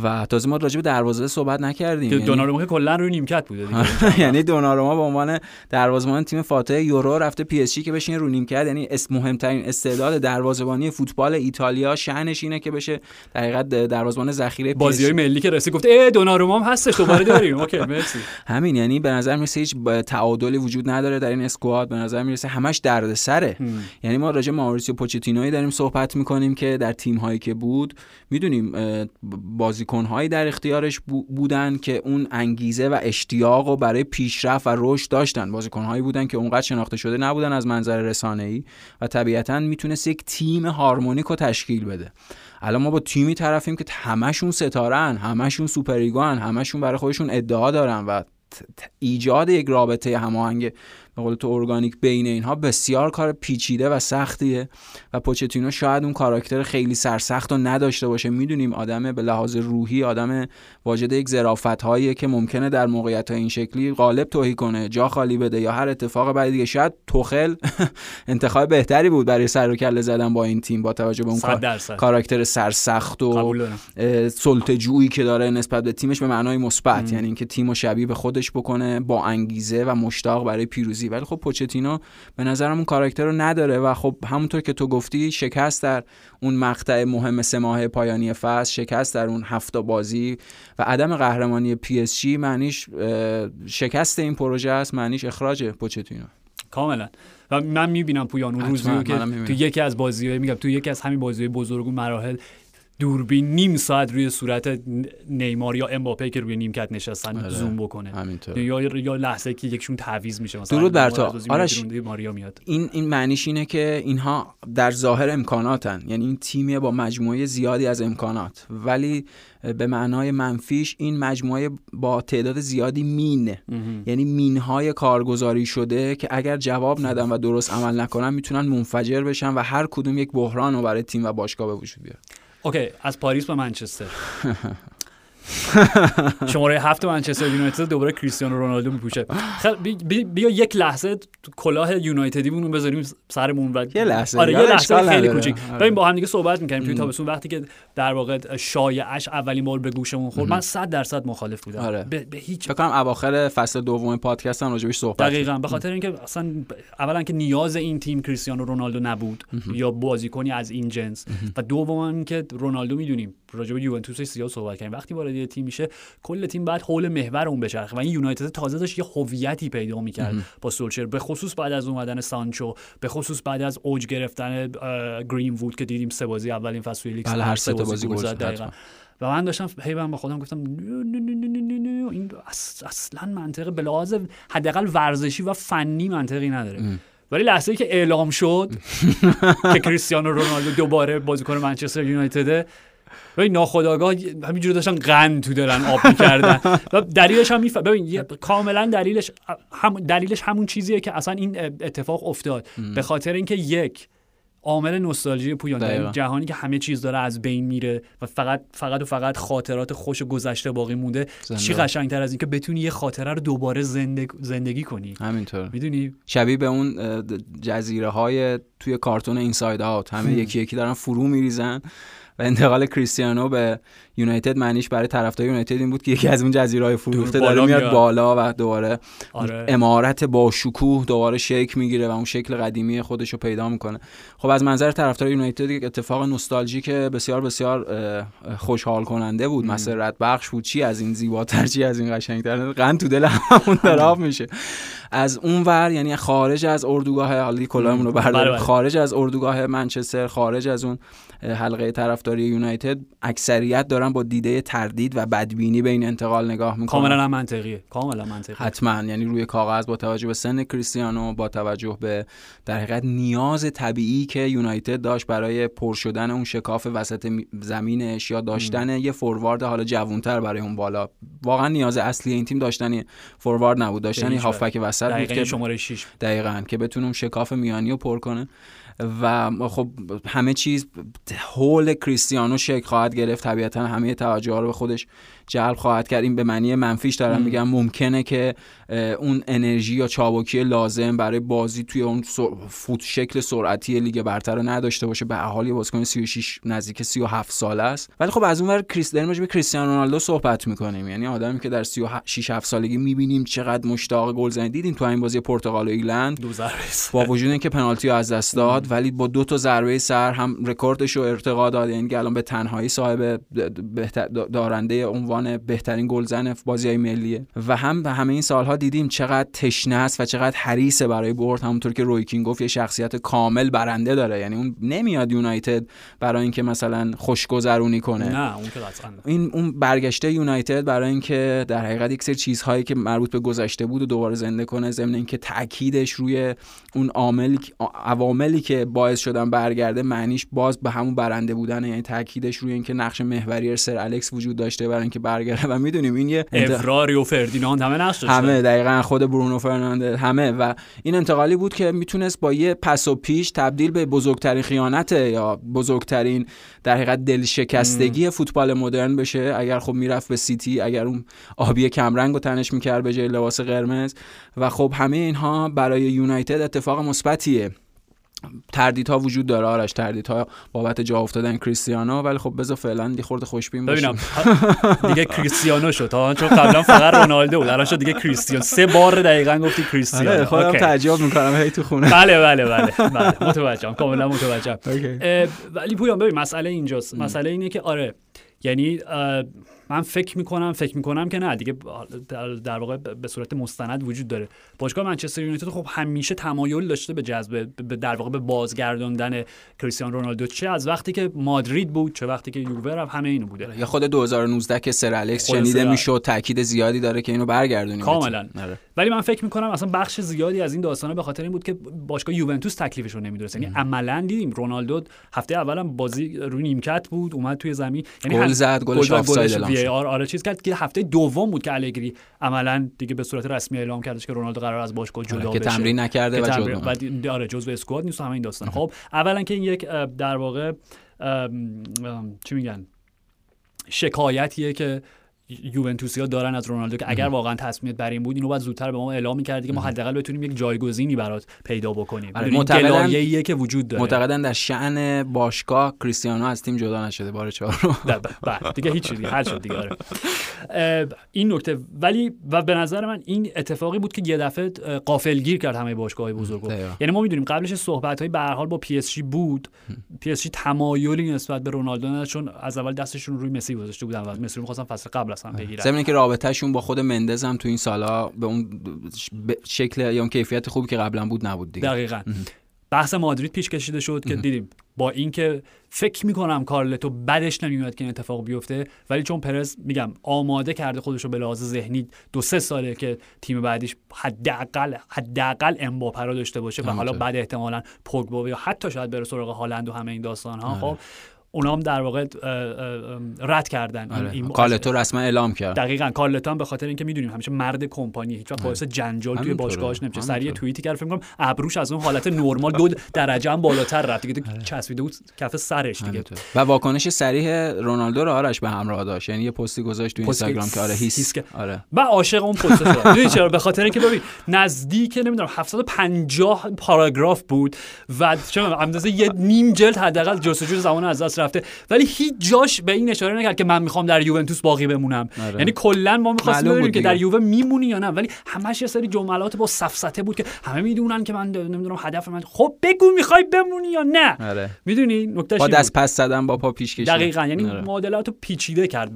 و تازه ما راجع به دروازه صحبت نکردیم. یعنی دوناروما که کلا روی نیمکت بوده یعنی دوناروما به عنوان دروازه‌بان تیم فاتح یورو رفته پی اس جی که بشین رو نیمکت یعنی اس مهمترین استعداد دروازه‌بانی فوتبال ایتالیا شأنش اینه که بشه در حقیقت دروازه‌بان ذخیره بازی‌های ملی که رسید گفته ای دوناروما هم هستش دوباره داریم. okay مرسی. همین یعنی به نظر می‌رسه هیچ تعادلی وجود نداره در این squad. به نظر می‌رسه همش دردسره. یعنی ما راجع ماوریسیو پوچتینوی داریم صحبت می‌کنیم که در تیم‌هایی که بود می‌دونیم بازیکنهایی در اختیارش بودن که اون انگیزه و اشتیاق و برای پیشرفت و رشد داشتن. بازیکنهایی بودن که اونقدر شناخته شده نبودن از منظر رسانه‌ای و طبیعتا می‌تونست یک تیم هارمونیک رو تشکیل بده. الان ما با تیمی طرفیم که همشون ستارن همشون سوپریگان همشون برای خودشون ادعا دارن و ایجاد یک رابطه هماهنگ به قول تو ارگانیک بین اینها بسیار کار پیچیده و سختیه و پوچتینو شاید اون کاراکتر خیلی سرسخت رو نداشته باشه. می‌دونیم آدم به لحاظ روحی آدم واجد یک ظرافت هایی که ممکنه در موقعیت های این شکلی غالب توهی کنه جا خالی بده یا هر اتفاق بعدی دیگه. شاید توخل انتخاب بهتری بود برای سر و کله زدن با این تیم با توجه به اون کاراکتر سرسخت و سلطه‌جویی که داره نسبت به تیمش به معنای مثبت. یعنی اینکه تیمو شبیه به خودش بکنه با انگیزه و مشتاق برای پیروزی ولی خب پوچتینو به نظرم اون کاراکتر رو نداره و خب همونطور که تو گفتی شکست در اون مقطع مهم سه ماه پایانی فصل شکست در اون هفته بازی و عدم قهرمانی پی اس جی معنیش شکست این پروژه است معنیش اخراج پوچتینو. کاملا. و من می‌بینم پویان اون روز که تو یکی از بازی‌های میگم تو یکی از همین بازی‌های بزرگ و مراحل دوربین نیم ساعت روی صورت نیمار یا امباپه که روی نیمکت نشستن آره. زوم بکنه. همینطور. یا یا لحظه که یکشون تعویض میشه. مثلا درود بر تو. آرش ماریا میاد. این این معنیش اینه که اینها در ظاهر امکاناتن. یعنی این تیمیه با مجموعه زیادی از امکانات. ولی به معنای منفیش این مجموعه با تعداد زیادی مین. یعنی مینهای کارگزاری شده که اگر جواب ندن و درست عمل نکنن می‌تونن منفجر بشن و هر کدوم یک بحران رو برای تیم و باشگاه به وجود بیارن. اوکی از پاریس به منچستر. شماره هفت منچستر یونایتد دوباره کریستیانو رونالدو میپوشه. خیلی بیا یک لحظه کلاه یونایتدی رو بذاریم سرمون و یه لحظه آره یه لحظه خیلی کوچیک. ببین با هم دیگه صحبت می‌کنیم توی تابستون. وقتی که در واقع شایعش اولین بار به گوشمون خورد من 100 درصد مخالف بودم. آره. به, به هیچ فکر کنم اواخر فصل دوم پادکست هم راجبش صحبت دقیقاً. به خاطر اینکه اصلا اولا که نیاز این تیم کریستیانو رونالدو نبود یا بازیکنی از این جنس. و دوم اینکه رونالدو می‌دونیم راجع به یوونتوس سیاه صحبت کردیم. وقتی وارد یه تیم میشه کل تیم بعد حول محور اون بچرخه و این یونایتد تازه داشت یه هویتی پیدا می‌کرد با سولشر به خصوص بعد از اومدن سانچو به خصوص بعد از اوج گرفتن گرین وود که دیدیم سه بازی اولین فصل لیگ بله هر سه بازی گل و من داشتم هی با خودم گفتم این اصلا منطقه به لحاظ حداقل ورزشی و فنی منطقی نداره. ولی لحظه ای که اعلام شد که کریستیانو رونالدو دوباره بازیکن منچستر یونایتده و ناخداگاه همینجوری داشتن قند تو دارن آب می‌کردن. و دلیلش هم میف... ببین کاملا دلیلش هم... دلیلش همون چیزیه که اصلا این اتفاق افتاد. به خاطر اینکه یک عامل نوستالژی پویان در جهانی که همه چیز داره از بین میره و فقط فقط و فقت خاطرات خوش گذشته باقی مونده چی قشنگتر از اینکه بتونی یه خاطره رو دوباره زندگ... زندگی کنی. همینطور. می‌دونی؟ شبیه به اون جزیره های توی کارتون اینساید آوت همه یکی یکی دارن فرو میریزن. و انتقال کریستیانو به یونایتد معنیش برای طرفدار یونایتد این بود که یکی از اون جزیره‌های فروخته داره میاد بالا و دوباره آره. امارت با شکوه دوباره شکل می‌گیره و اون شکل قدیمی خودش رو پیدا می‌کنه. خب از منظر طرفدار یونایتد یک اتفاق نوستالژی که بسیار بسیار خوشحال کننده بود. مسرت بخش بود. چی از این زیباتر چی از این قشنگتر؟ قند تو دل همون میشه. از اون ور یعنی خارج از اردوگاه حالی کلاهمون رو برداریم بله، بله. خارج از اردوگاه منچستر خارج از اون حلقه طرفداری یونایتد اکثریت دارن با دیده تردید و بدبینی به این انتقال نگاه می‌کنن. کاملا منطقیه. کاملا منطقیه. حتما. یعنی روی کاغذ با توجه به سن کریستیانو با توجه به در حقیقت نیاز طبیعی که یونایتد داشت برای پر شدن اون شکاف وسط می- زمینش یا داشتن یه فوروارد حالا جوونتر برای اون بالا. واقعا نیاز اصلی این تیم داشتن فوروارد نبود. داشتن هافبک وسط بود دقیقا که شماره 6 دقیقا که بتونه اون شکاف میانی رو پر کنه. و خب همه چیز حول کریستیانو شکل خواهد گرفت. طبیعتا همه توجه ها رو به خودش جلب خواهد کرد. این به معنی منفیش دارم. میگم. ممکنه که اون انرژی یا چابکی لازم برای بازی توی اون سر- فوت شکل سرعتی لیگ برتر رو نداشته باشه. به حال یه بازیکن 36 نزدیک 37 ساله است. ولی خب از اون ور کریس داریم به کریستیانو رونالدو صحبت می‌کنیم. یعنی آدمی که در 36 7 سالگی می‌بینیم چقدر مشتاق گلزنی دیدیم تو این بازی پرتغال و ایرلند؟ دو ضربه. با وجود اینکه پنالتی رو از دست داد ولی با دو تا ضربه سر هم رکوردش رو ارتقا داد. یعنی الان به تنهایی صاحب بهتر دارنده عنوان بهترین گلزن بازی های ملیه. و هم به همه این سالها دیدیم چقدر تشنه است و چقدر حریصه برای برد همونطور که رویکین گفت یه شخصیت کامل برنده داره. یعنی اون نمیاد یونایتد برای اینکه مثلا خوشگذرونی کنه. نه اون که قطعا. این اون برگشته یونایتد برای اینکه در حقیقت یک سری چیزهایی که مربوط به گذشته بود و دوباره زنده کنه ضمن اینکه تاکیدش روی اون عامل عواملی که باعث شدن برگرده معنیش باز به همون برنده بودن یعنی تاکیدش روی اینکه نقش محوری سر الکس وجود داشته برای اینکه برگرده و می‌دونیم این یه انت- اورا ریو فردیناند همه نقش. همه دقیقا خود برونو فرناندز همه. و این انتقالی بود که می‌تونست با یه پس و پیش تبدیل به بزرگترین خیانت یا بزرگترین در حقیقت دلشکستگی فوتبال مدرن بشه. اگر خب می‌رفت به سیتی اگر اون آبی کمرنگ رو تنش می‌کرد به جای لباس قرمز. و خب همه اینها برای یونایتد اتفاق مثبتیه. تردیدها وجود داره. آرش تردیدها بابت جا افتادن کریستیانو. ولی خب بذار فعلا یه خورده خوشبین باشیم. ببینم. دیگه کریستیانو شد. ها چون قبلا فقط رونالدو بود. الان شد دیگه کریستیانو. سه بار دقیقا گفتی آره کریستیانو خودم اوکی. تعجب می‌کنم. هی تو خونه. بله بله بله. بله. متوجهم. کاملا متوجهم. ولی پویان ببین مسئله اینجاست. مسئله اینه که آره یعنی من فکر می‌کنم فکر می‌کنم که نه. دیگه در, در واقع به صورت مستند وجود داره. باشگاه منچستر یونایتد خب همیشه تمایل داشته به جذب به- در واقع به بازگرداندن کریستیانو رونالدو. چه از وقتی که مادرید بود چه وقتی که یووه رفت همه اینو بوده. یا خود 2019 که سر الکس شنیده می‌شد تاکید زیادی داره که اینو برگردونیم. کاملا. آره. ولی من فکر می‌کنم اصلا بخش زیادی از این داستانه به خاطر این بود که باشگاه یوونتوس تکلیفش رو نمی‌دونست. یعنی عملا دیدیم رونالدو هفته اولم بازی روی نیمکت بود اومد توی زمین. یعنی گل زد، اعلام وی. آر آره چیز کرد که هفته دوم بود که الگری عملا دیگه به صورت رسمی اعلام کردش که رونالدو قرار از باشگاه جدا آره، که بشه. تمرین نکرده که و جدا. و آره جزء اسکواد نیست همه این داستان. خب اولا که این یک در واقع چی میگن؟ شکایتیه که یوونتوسیا دارن از رونالدو که اگر واقعا تصمیمت بر این بود اینو باید زودتر به ما اعلام می‌کردی که ما حداقل بتونیم یک جایگزینی برات پیدا بکنیم. آره،؟ این معتقدن- که وجود داره. معتقدن در شأن باشگاه کریستیانو از تیم جدا نشده بار چهارم. نه، ب- بله دیگه هیچ چیزی هر شد دیگه آره. این نکته ولی و به نظر من این اتفاقی بود که یه دفعه اه، غافلگیر کرد همه باشگاه دقیقاً. یعنی ما می‌دونیم قبلش صحبت های به هر حال با پی اس جی بود. پی اس جی تمایلی نسبت به رونالدو نداشت چون از اول دستشون روی مسی گذاشته بودن و مسی رو می‌خواستن فصل قبل اصلا بگیرن. ضمن که رابطهشون با خود مندز هم تو این سالا به اون شکل یا اون کیفیت خوبی که قبلا بود نبود دیگه. دقیقا. بحث مادرید پیش کشیده شد که دیدیم با اینکه فکر می‌کنم کارلتو بدش نمیومد که این اتفاق بیفته ولی چون پرز میگم آماده کرده خودش رو به لحاظ ذهنی دو سه ساله که تیم بعدیش حداقل حداقل امباپه رو داشته باشه و حالا. بعد احتمالا پوگبا یا حتی شاید بره سراغ هالند و همه این داستان ها آره. خب اونا هم در واقع رد کردن. این- آره. این- کالتو رسما اعلام کرد. دقیقا. کارلتو هم به خاطر اینکه می‌دونیم همیشه مرد کمپانی هیچ وقت باعث جنجال توی. باشگاهش نمیشه. سریع. توییتی کرد. فکر کنم ابروش از اون حالت نرمال دو درجه هم بالاتر رفت. دیگه چسبیده بود کف سرش دیگه. و واکنش صریح رونالدو رو آرش به همراه داشت. یعنی یه پستی گذاشت تو اینستاگرام که آره هیس. آره. و عاشق اون پست می‌دونی چرا؟ به خاطر اینکه ببین نزدیک نمی‌دونم 750 پاراگراف بود و چه اندازه یه نیم جلد حداقل جستجوی زمان از دست رفته. ولی هیچ جاش به این اشاره نکرد که من می‌خوام در یوونتوس باقی بمونم. آره. یعنی کلا ما می‌خواستیم ببینیم که در یووه میمونی یا نه. ولی همش یه سری جملات با سفسته بود که همه می‌دونن که من نمی‌دونم هدف من خب بگو می‌خوای بمونی یا نه. آره. می‌دونی؟ نکته با دست پس زدن با پا پیش کشیدن. دقیقاً. یعنی آره. معادلات رو پیچیده کرد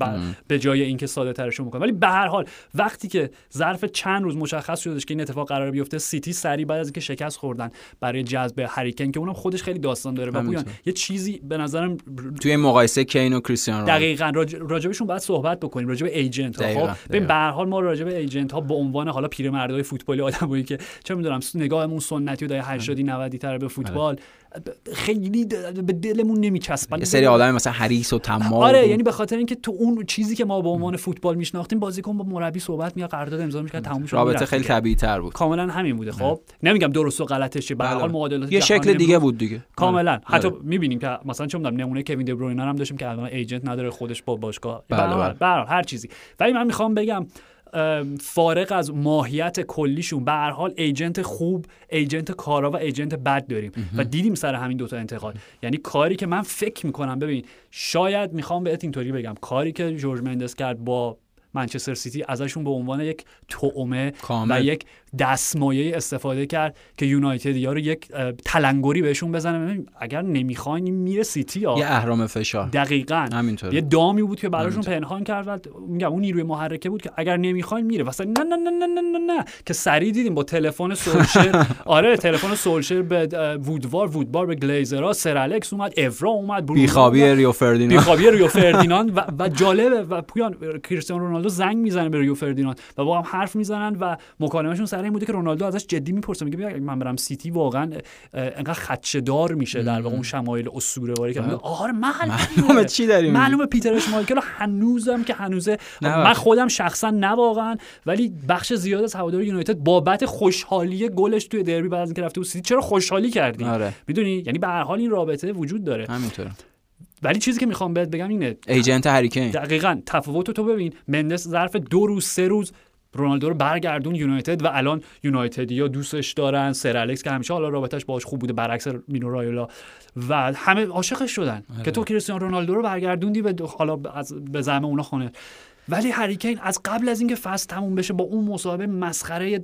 به جای اینکه ساده ترش بکنه. ولی به هر حال وقتی که ظرف چند روز مشخص شدش که این اتفاق قرار بیفته سیتی سری بعد از اینکه شکست خوردن برای جذب هریکن که اونم خودش خیلی داستان داره و یه چیزی به نظرم توی مقایسه کین و کریستیانو دقیقاً. راجبشون باید صحبت بکنیم. راجب ایجنت ها خب به هر حال ما راجب ایجنت ها به عنوان حالا پیرمردای فوتبالی آدمایی که چه می‌دونم نگاهمون سنتی و دای 80 90 تر به فوتبال خیلی به دلمون نمیچسبن. یه سری آدم مثلا حریص و طماع آره یعنی به خاطر اینکه تو اون چیزی که ما به عنوان فوتبال میشناختیم بازیکن با مربی صحبت میاد قرارداد امضا می‌کرد تموم شد رابطه خیلی طبیعی تر بود. کاملا همین بوده. خب نمیگم درست و غلطش به هر حال بله. معادلات یه شکل دیگه بود دیگه. کاملا. آره. حتی می‌بینیم که مثلا چه می‌دونم نمونه کوین دبروینر هم داشتیم که الان ایجنت نداره خودش با باشگاه بله بله. هر چیزی. ولی من می‌خوام بگم فارق از ماهیت کلیشون. به هر حال ایجنت خوب ایجنت کارا و ایجنت بد داریم و دیدیم سر همین دوتا انتقال. یعنی کاری که من فکر می‌کنم ببین شاید می‌خوام بهت اینطوری بگم. کاری که جورج مندس کرد با منچستر سیتی ازشون به عنوان یک تومه و یک دستمایه استفاده کرد که یونایتد یا رو یک تلنگری بهشون بزنه. اگر نمی‌خواین میره سیتی ها یه اهرام فشار. دقیقا. همینطور یه دامی بود که براشون پنهان کرد و میگم اون نیروی محرکه بود که اگر نمی‌خواین میره. واسه نه نه نه نه نه نه, نه. که سری دیدیم با تلفن سولشر. آره تلفن سولشر به وودوارد وودوارد به گلیزرا سر الکس اومد اورا اومد بیخوابی ریو فردیناند. بیخوابی ریو فردیناند و, و جالبه و پویان کریستیانو رونالدو زنگ می‌زنه به ریو فردیناند و با هم حرف می‌زنن و مکالمهشون سر این بوده که رونالدو ازش جدی می‌پرسه میگه من برم سیتی واقعا انقدر خدشه‌دار میشه در واقع اون شمایل اسطوره‌واری که آره معلومه. چی داریم معلومه پیتر اشمایکل هنوزم که هنوزه من خودم شخصا نه واقعا ولی بخش زیاد از هوادار یونایتد بابت خوشحالی گلش توی دربی بعد از اینکه رفته بود سیتی چرا خوشحالی کردی؟ آره. می‌دونی؟ یعنی به هر حال این رابطه وجود داره. همینطوره. ولی چیزی که می‌خوام بهت بگم اینه ایجنت هریکین. دقیقا تفاوت تو ببین. مندس ظرف دو روز سه روز رونالدو رو برگردون یونایتد و الان یونایتدیا دوستش دارن سر الکس که همیشه حالا رابطش باهاش خوب بوده برعکس مینو رایولا. و همه عاشقش شدن آره. که تو کریستیانو رونالدو رو برگردوندی به حالا از به زعم اونا خونه ولی هریکین از قبل از اینکه فصل تموم بشه با اون مصاحبه مسخره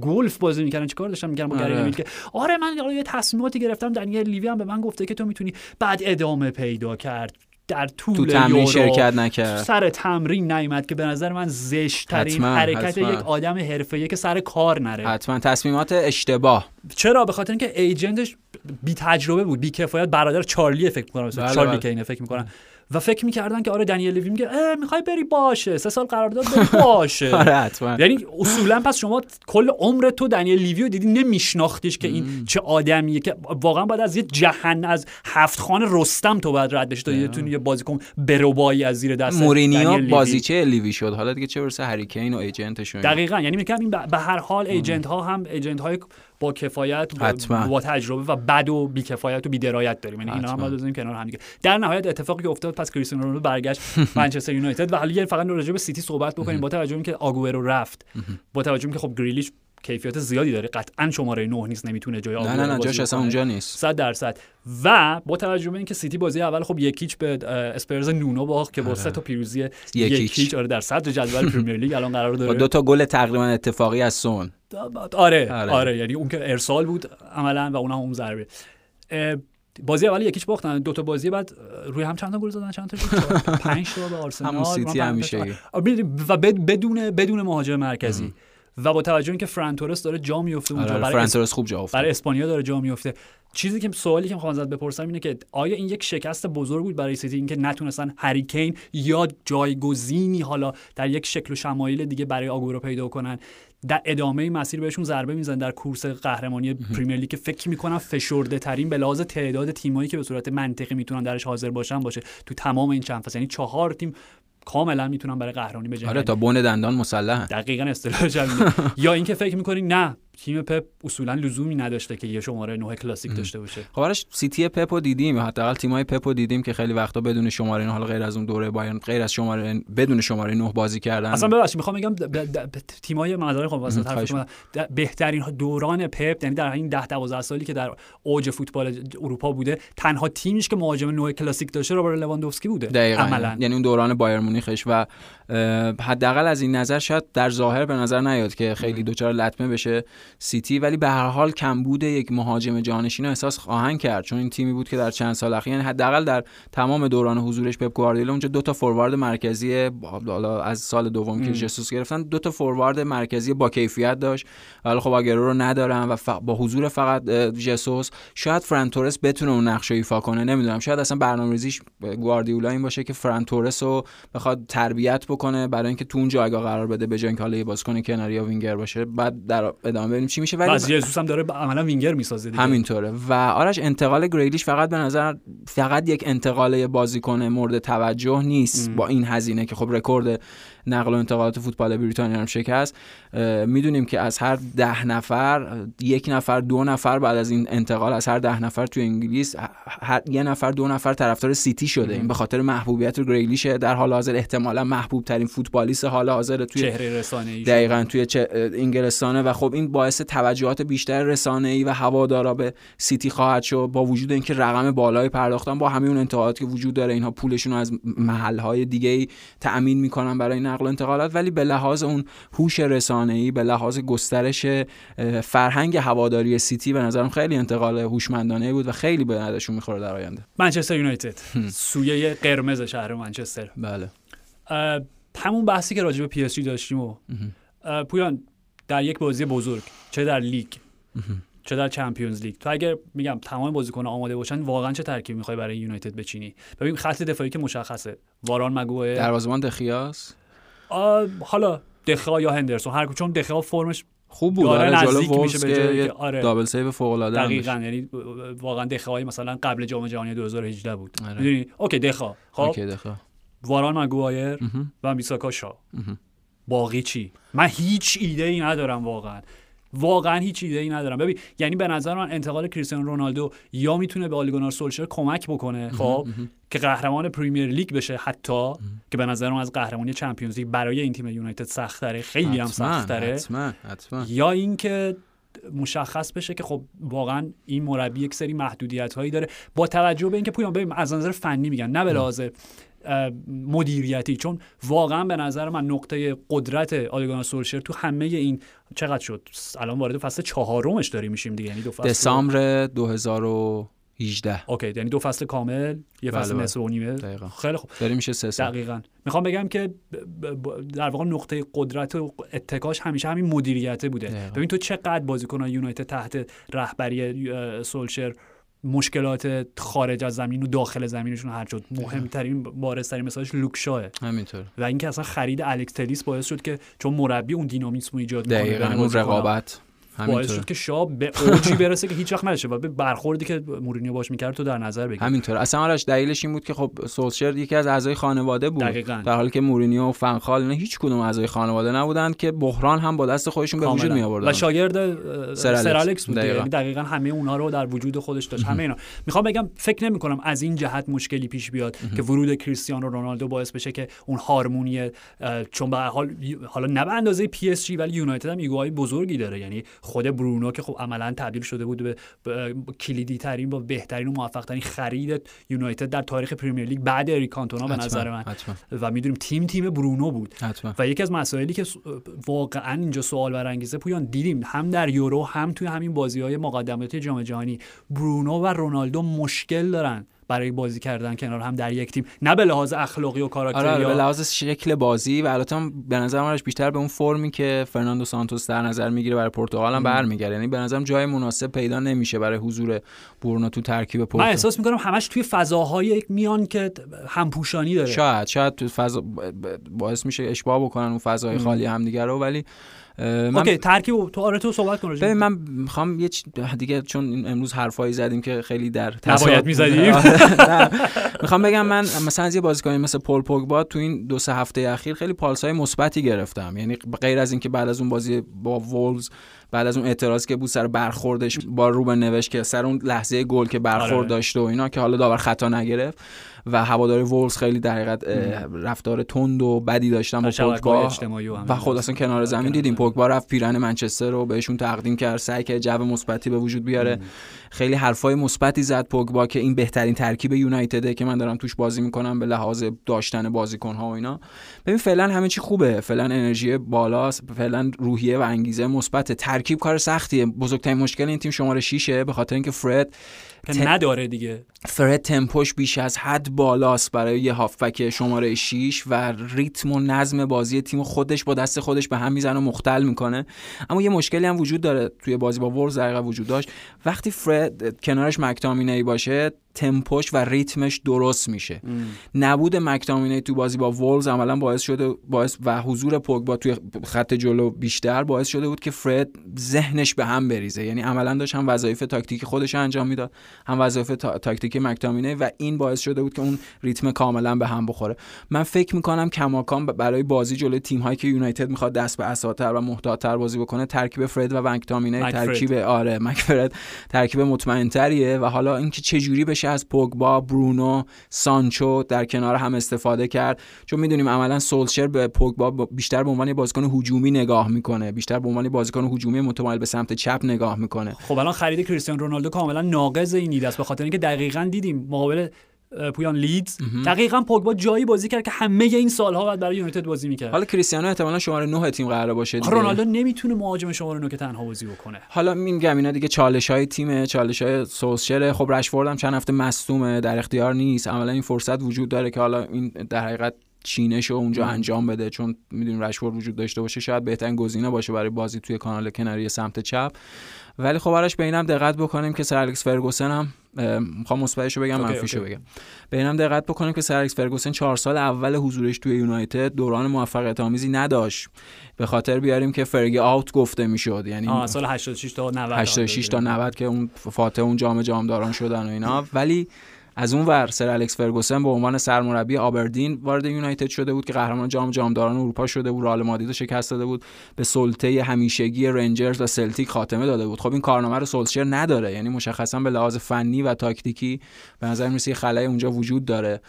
گلف بازی می‌کردن. چیکار داشتن می‌کردن با آره. که آره من یه تصمیماتی گرفتم. دنیل لیوی هم به من گفته که تو می‌تونی بعد ادامه پیدا کرد. در طول تو تمرین شرکت نکرد. سر تمرین نیومد که به نظر من زشت ترین حرکت یک آدم حرفه‌ای که سر کار نره. حتما. تصمیمات اشتباه. چرا؟ به خاطر اینکه ایجنتش بی تجربه بود بی کفایت برادر چارلی فکر می‌کنم بله چارلی بله. کینه فکر می‌کنم. و فکر می‌کردن که آره دنیل لیوی میگه می‌خوای بری باشه سه سال قرارداد باشه. آره حتما. یعنی اصولا پس شما کل عمر تو دنیل لیوی رو دیدی نمیشناختیش که این چه آدمیه که واقعا باید از یه جهن از هفت خان رستم تو باید رد بشی تا یه بازیکن بروبایی از زیر دست مورینیو بازیچه لیوی شد. حالا دیگه چه برسه هری کین و agent شون. دقیقاً یعنی میگم این به هر حال agent ها هم agent های با کفایت با, با تجربه و بد و بی کفایت و بی درایت داریم. یعنی اینا هم بزنیم کنار هم دیگه. در نهایت اتفاقی که افتاد پس کریستیانو رونالدو برگشت منچستر یونایتد. و حالا فقط راجع به سیتی صحبت بکنیم. با توجه اینکه آگوئرو رفت. با توجه اینکه خب گریلیش کیفیت زیادی داره. قطعا شماره 9 نیست نمی‌تونه جای نه نه نه جاش اصلا اونجا نیست. 100 درصد. و با توجه به اینکه سیتی بازی اول خب یک هیچ به اسپرز نونو باخت که با آره. سه تا پیروزی یک هیچ. آره در صدر جدول پرمیر لیگ الان قرار داره. با دو تا گل تقریبا اتفاقی از سون. آره آره, آره. یعنی اون که ارسال بود عملا و اونم اون ضربه. بازی اول یک هیچ باختن. دو تا بازی بعد روی هم چند تا گل زدن؟ چند تا پنج تا به آرسنال همون سیتی همیشه و بدون بدون مهاجم مرکزی. و با توجه اینکه فران تورس داره جا میفته اونجا آره، برای فران تورس خوب جا برای اسپانیا داره جا میفته. چیزی که سوالی که می‌خوام ازت بپرسم اینه که آیا این یک شکست بزرگ بود برای سیتی اینکه نتونستن هری کین یا جایگزینی حالا در یک شکل و شمایل دیگه برای آگوئرو پیدا کنن؟ در ادامه مسیر بهشون ضربه میزن در کورس قهرمانی پریمیر لیگ که فکر می‌کنم فشرده ترین به لحاظ تعداد تیمایی که به صورت منطقی می‌تونن درش حاضر باشن باشه تو تمام این چند فصل. یعنی چهار تیم کاملا می‌تونن برای قهرمانی بجنگن آره تا بن دندان مسلحن. دقیقا اصطلاح یا اینکه فکر می‌کنی نه تیم پپ اصولا لزومی نداشته که یه شماره نه کلاسیک داشته باشه. خب آرش سیتی پپو دیدیم حداقل تیمای پپو دیدیم که خیلی وقتا بدون شماره حالا غیر از اون دوره بایرن غیر از شماره بدون شماره 9 بازی کردن. اصلا ببخشید می‌خوام بگم تیمای مدار خب واسه بهترین دوران پپ یعنی در این 10 12 سالی که در اوج فوتبال اروپا بوده تنها تیمیش که مهاجم نوع کلاسیک داشته روبرت لواندوفسکی بوده عملا. یعنی اون دوران بایر مونیخش و حداقل از این نظر شاید در ظاهر به نظر نیاد که خیلی دوچار لطمه بشه. سیتی ولی به هر حال کمبود یک مهاجم جانشین احساس خواهند کرد چون این تیمی بود که در چند سال اخیر یعنی حداقل در تمام دوران حضورش پپ گواردیولا اونجا دو تا فوروارد مرکزی حالا از سال دوم که جسوس گرفتن دو تا فوروارد مرکزی با کیفیت داشت. ولی خب آگوئرو رو ندارن و با حضور فقط جسوس شاید فران تورس بتونه اون نقش ایفا کنه نمی‌دونم. شاید اصلا برنامه‌ریزیش گواردیولا این باشه که فران تورس رو بخواد تربیت بکنه برای اینکه تو اون جایگاه قرار بده به جای اینکه حالا یه بازیکن کناری یا وینگر باشه. بعد در ادامه ببینیم چی میشه؟ ولی جسوس هم داره عملا وینگر می‌سازه دیگه. همینطوره. و آرش انتقال گریلیش فقط به نظر فقط یک انتقال بازیکن مورد توجه نیست ام. با این هزینه که خب رکورد نقل و انتقالات فوتبال بریتانیا هم شکست. می‌دونیم که از هر ده نفر یک نفر دو نفر بعد از این انتقال از هر ده نفر تو انگلیس هر یه نفر دو نفر طرفدار سیتی شده. این به خاطر محبوبیت گریلیش در حال حاضر احتمالا محبوب ترین فوتبالیست حال حاضر توی چهره رسانه‌ای دقیقاً توی انگلستانه و خب این باعث توجهات بیشتر رسانه‌ای و هوادارا به سیتی خواهد شد. با وجود اینکه رقم بالایی پرداختن با همین انتقاداتی که وجود داره اینها پولشون رو از محل‌های دیگه تأمین می‌کنن برای نقل و انتقالات ولی به لحاظ اون هوش رسانه‌ای به لحاظ گسترش فرهنگ هواداری سیتی به نظرم خیلی انتقال هوشمندانه بود و خیلی به ندشون می‌خوره در آینده. منچستر یونایتد. سویه قرمز شهر منچستر. بله. همون بحثی که راجع به پی اس جی داشتیم و پویان در یک بازی بزرگ چه در لیگ چه در چمپیونز لیگ. تو اگر میگم تمام بازیکن آماده باشن واقعا چه ترکیب می‌خوای برای یونایتد بچینی؟ ببین خط دفاعی که مشخصه. واران مگوئر دروازه‌بان دخیاس. حالا دخیا یا هندرسون هر چون دخیا فرمش خوب بود. آره جلو میشه به آره. double save فوق العاده دقیقاً یعنی واقعا دخیا مثلا قبل جام جهانی 2018 بود. آره. می‌دونی؟ okay دخیا خب okay دخیا واران مگوایر و میساکا شا. باقی چی؟ من هیچ ایده ای ندارم واقعا. واقعا هیچ ایده ای ندارم. ببین یعنی به نظر من انتقال کریستیانو رونالدو یا می‌تونه به آلیگونار سولشر کمک بکنه خب که قهرمان پریمیر لیگ بشه حتی که به نظر من از قهرمانی چمپیونز لیگ برای این تیم یونایتد سخت خیلی هم سخت حتما. یا اینکه مشخص بشه که خب واقعا این مربی یک سری محدودیت هایی داره. با توجه به اینکه پویان ببین از نظر فنی میگن نه به لحاظ مدیریتی چون واقعا به نظر من نقطه قدرت آلیگانا سولشر تو همه این چقدر شد؟ الان وارد فصل چهارمش داریم میشیم دیگه یعنی دو فصل دسامبر 2018 اوکی یعنی دو فصل کامل یه فصل بله، نصف و نیمه. خیلی خوب. داریم میشه سه سال. دقیقاً. می‌خوام بگم که در واقع نقطه قدرت و اتکاش همیشه همین مدیریته بوده. ببین تو چقدر بازیکنان یونایتد تحت رهبری سولشر مشکلات خارج از زمین و داخل زمینشون هر شد. مهمترین بارزترین مثالش لوکشاه همینطور و اینکه اصلا خرید الکس تلیس باعث شد که چون مربی اون دینامیسم ایجاد کنه اون رقابت. باعث شد که شاب به اوجی برسه که هیچ وقت نشه و به برخوردی که مورینیو باش می‌کرد تو در نظر بگیر. همینطور. اصلا آرش دلیلش این بود که خب سولشر یکی از اعضای خانواده بود. دقیقاً. در حالی که مورینیو و فنخال نه هیچ کدوم اعضای خانواده نبودند که بحران هم با دست خودشون به وجود می آوردن و شاگرد سر الکس. بود دقیقاً. دقیقاً همه اونها رو در وجود خودش داشت. همه اینا. می‌خوام بگم فکر نمی کنم از این جهت مشکلی پیش بیاد که ورود کریستیانو رونالدو باعث بشه که اون هارمونی چون به حال حالا نه به اندازه پی اس جی ولی یونایتد هم ego های بزرگی داره. یعنی خود برونو که خب عملا تبدیل شده بود به کلیدی ترین با بهترین و موفق ترین خرید یونایتد در تاریخ پریمیر لیگ بعد اریک کانتونا به نظر من. و می‌دونیم تیم تیم برونو بود. و یکی از مسائلی که واقعا اینجا سوال برانگیزه پویان دیدیم هم در یورو هم توی همین بازی های مقدماتی جام جهانی برونو و رونالدو مشکل دارن. برای بازی کردن کنار هم در یک تیم. نه به لحاظ اخلاقی و کاراکتری آره, آره به لحاظ شکل بازی و البته به نظر من بیشتر به اون فرمی که فرناندو سانتوس در نظر می‌گیره برای پرتغال هم برمیگرده. یعنی به نظرم جای مناسب پیدا نمیشه برای حضور برونو تو ترکیب پرتغال من احساس می‌کنم همش توی فضاهای میان که همپوشانی داره. شاید شاید تو فضا باعث میشه اشباه بکنن اون فضای خالی همدیگه رو ولی من اوکی ترکیب تو آره تو صحبت کن ببین من می‌خوام یه دیگه چون امروز حرفایی زدیم که خیلی در نباید می‌زدیم می‌خوام بگم من مثلا از یه بازیکنی مثل پول پوگبا تو این دو سه هفته اخیر خیلی پالسای مثبتی گرفتم. یعنی غیر از اینکه بعد از اون بازی با وولز بعد از اون اعتراض که بود سر برخوردش با روبن نوشت که سر اون لحظه گل که برخورد آره. داشته و اینا که حالا داور خطا نگرفت. و هواداری وولز خیلی در حقیقت رفتار تند و بدی داشتن با پوگبا. و خود اصلا کنار زمین دیدیم پوگبا رفت پیرن منچستر رو بهشون تقدیم کرد سعی که جو مثبتی به وجود بیاره. خیلی حرفای مثبتی زد پوگبا که این بهترین ترکیب یونایتده که من دارم توش بازی می‌کنم به لحاظ داشتن بازیکن ها و اینا. ببین فعلا همه چی خوبه. فعلا انرژی بالاست فعلا روحیه و انگیزه مثبت ترکیب کار سختیه. بزرگترین مشکل این تیم شماره 6 به خاطر اینکه فرد نداره دیگه. فرد تمپوش بیش از حد بالاست برای یه هافبک شماره 6 و ریتم و نظم بازی تیم خودش با دست خودش به هم می‌زنه و مختل می‌کنه. اما یه مشکلی هم وجود داره توی بازی با ورز در وجود داشت. وقتی فرد کنارش مکتامینی باشه تمپوش و ریتمش درست میشه. نبود مکتامینی تو بازی با وولز عملا باعث شده باعث و حضور پوگبا توی خط جلو بیشتر باعث شده بود که فرد ذهنش به هم بریزه. یعنی عملا داشت هم وظایف تاکتیکی خودش انجام می‌داد. هم وظایف تا... تاکتیکی مکتامینی و این باعث شده بود که اون ریتم کاملا به هم بخوره. من فکر می‌کنم کماکان برای بازی جلوی تیم هایی که یونایتد می‌خواد دست به اساتر و محتاطتر بازی بکنه ترکیب فرد و مکتامینی ترکیب آره مکفرد ترکیب مطمئنتریه و حالا اینکه چه جوری بشه از پوگبا برونو سانچو در کنار هم استفاده کرد. چون می‌دونیم عملا سولشر به پوگبا بیشتر به عنوان بازیکن هجومی نگاه می‌کنه. بیشتر به عنوان بازیکن هجومی متمایل به سمت چپ نگاه می‌کنه. خب الان خرید کریستیانو رونالدو کاملا ناقض این ایده است به خاطر اینکه دقیقا دیدیم مقابل پویان لیدز. دقیقا پوگبا جایی بازی کرد که همه این سالها بعد برای یونایتد بازی می‌کرد. حالا کریستیانو احتمالاً شماره 9 تیم قرار باشه دیگه. رونالدو نمی‌تونه مهاجم شماره 9 که تنها بازی بکنه. حالا میگم اینا دیگه چالش های تیم چالش های سوسچر خب رشفورد هم چند هفته مصدومه در اختیار نیست. عملا این فرصت وجود داره که حالا این در حقیقت چینش رو اونجا انجام بده. چون می‌دونیم رشفورد وجود داشته باشه شاید بهترین گزینه باشه برای بازی توی کانال کناری سمت چپ. ولی خب براش به اینم دقت بکنیم که سر الکس فرگوسن هم می‌خوام مثبتش رو بگم منفیشو بگم. به اینم دقت بکنیم که سر الکس فرگوسن چهار سال اول حضورش توی یونایتد دوران موفقیت آمیزی نداشت. به خاطر بیاریم که فرگی آوت گفته می‌شد. یعنی سال 86 تا 90 86 تا 90 که اون فاتح اون جام جامداران شدن و اینا. ولی از اون ور سر الکس فرگوسن به عنوان سرمربی آبردین وارد یونایتد شده بود که قهرمان جام جامداران اروپا شده بود رئال مادرید شکست داده بود به سلطه همیشگی رنجرز و سلتیک خاتمه داده بود. خب این کارنامه رو سولشر نداره یعنی مشخصا به لحاظ فنی و تاکتیکی به نظر می‌رسه خلای اونجا وجود داره.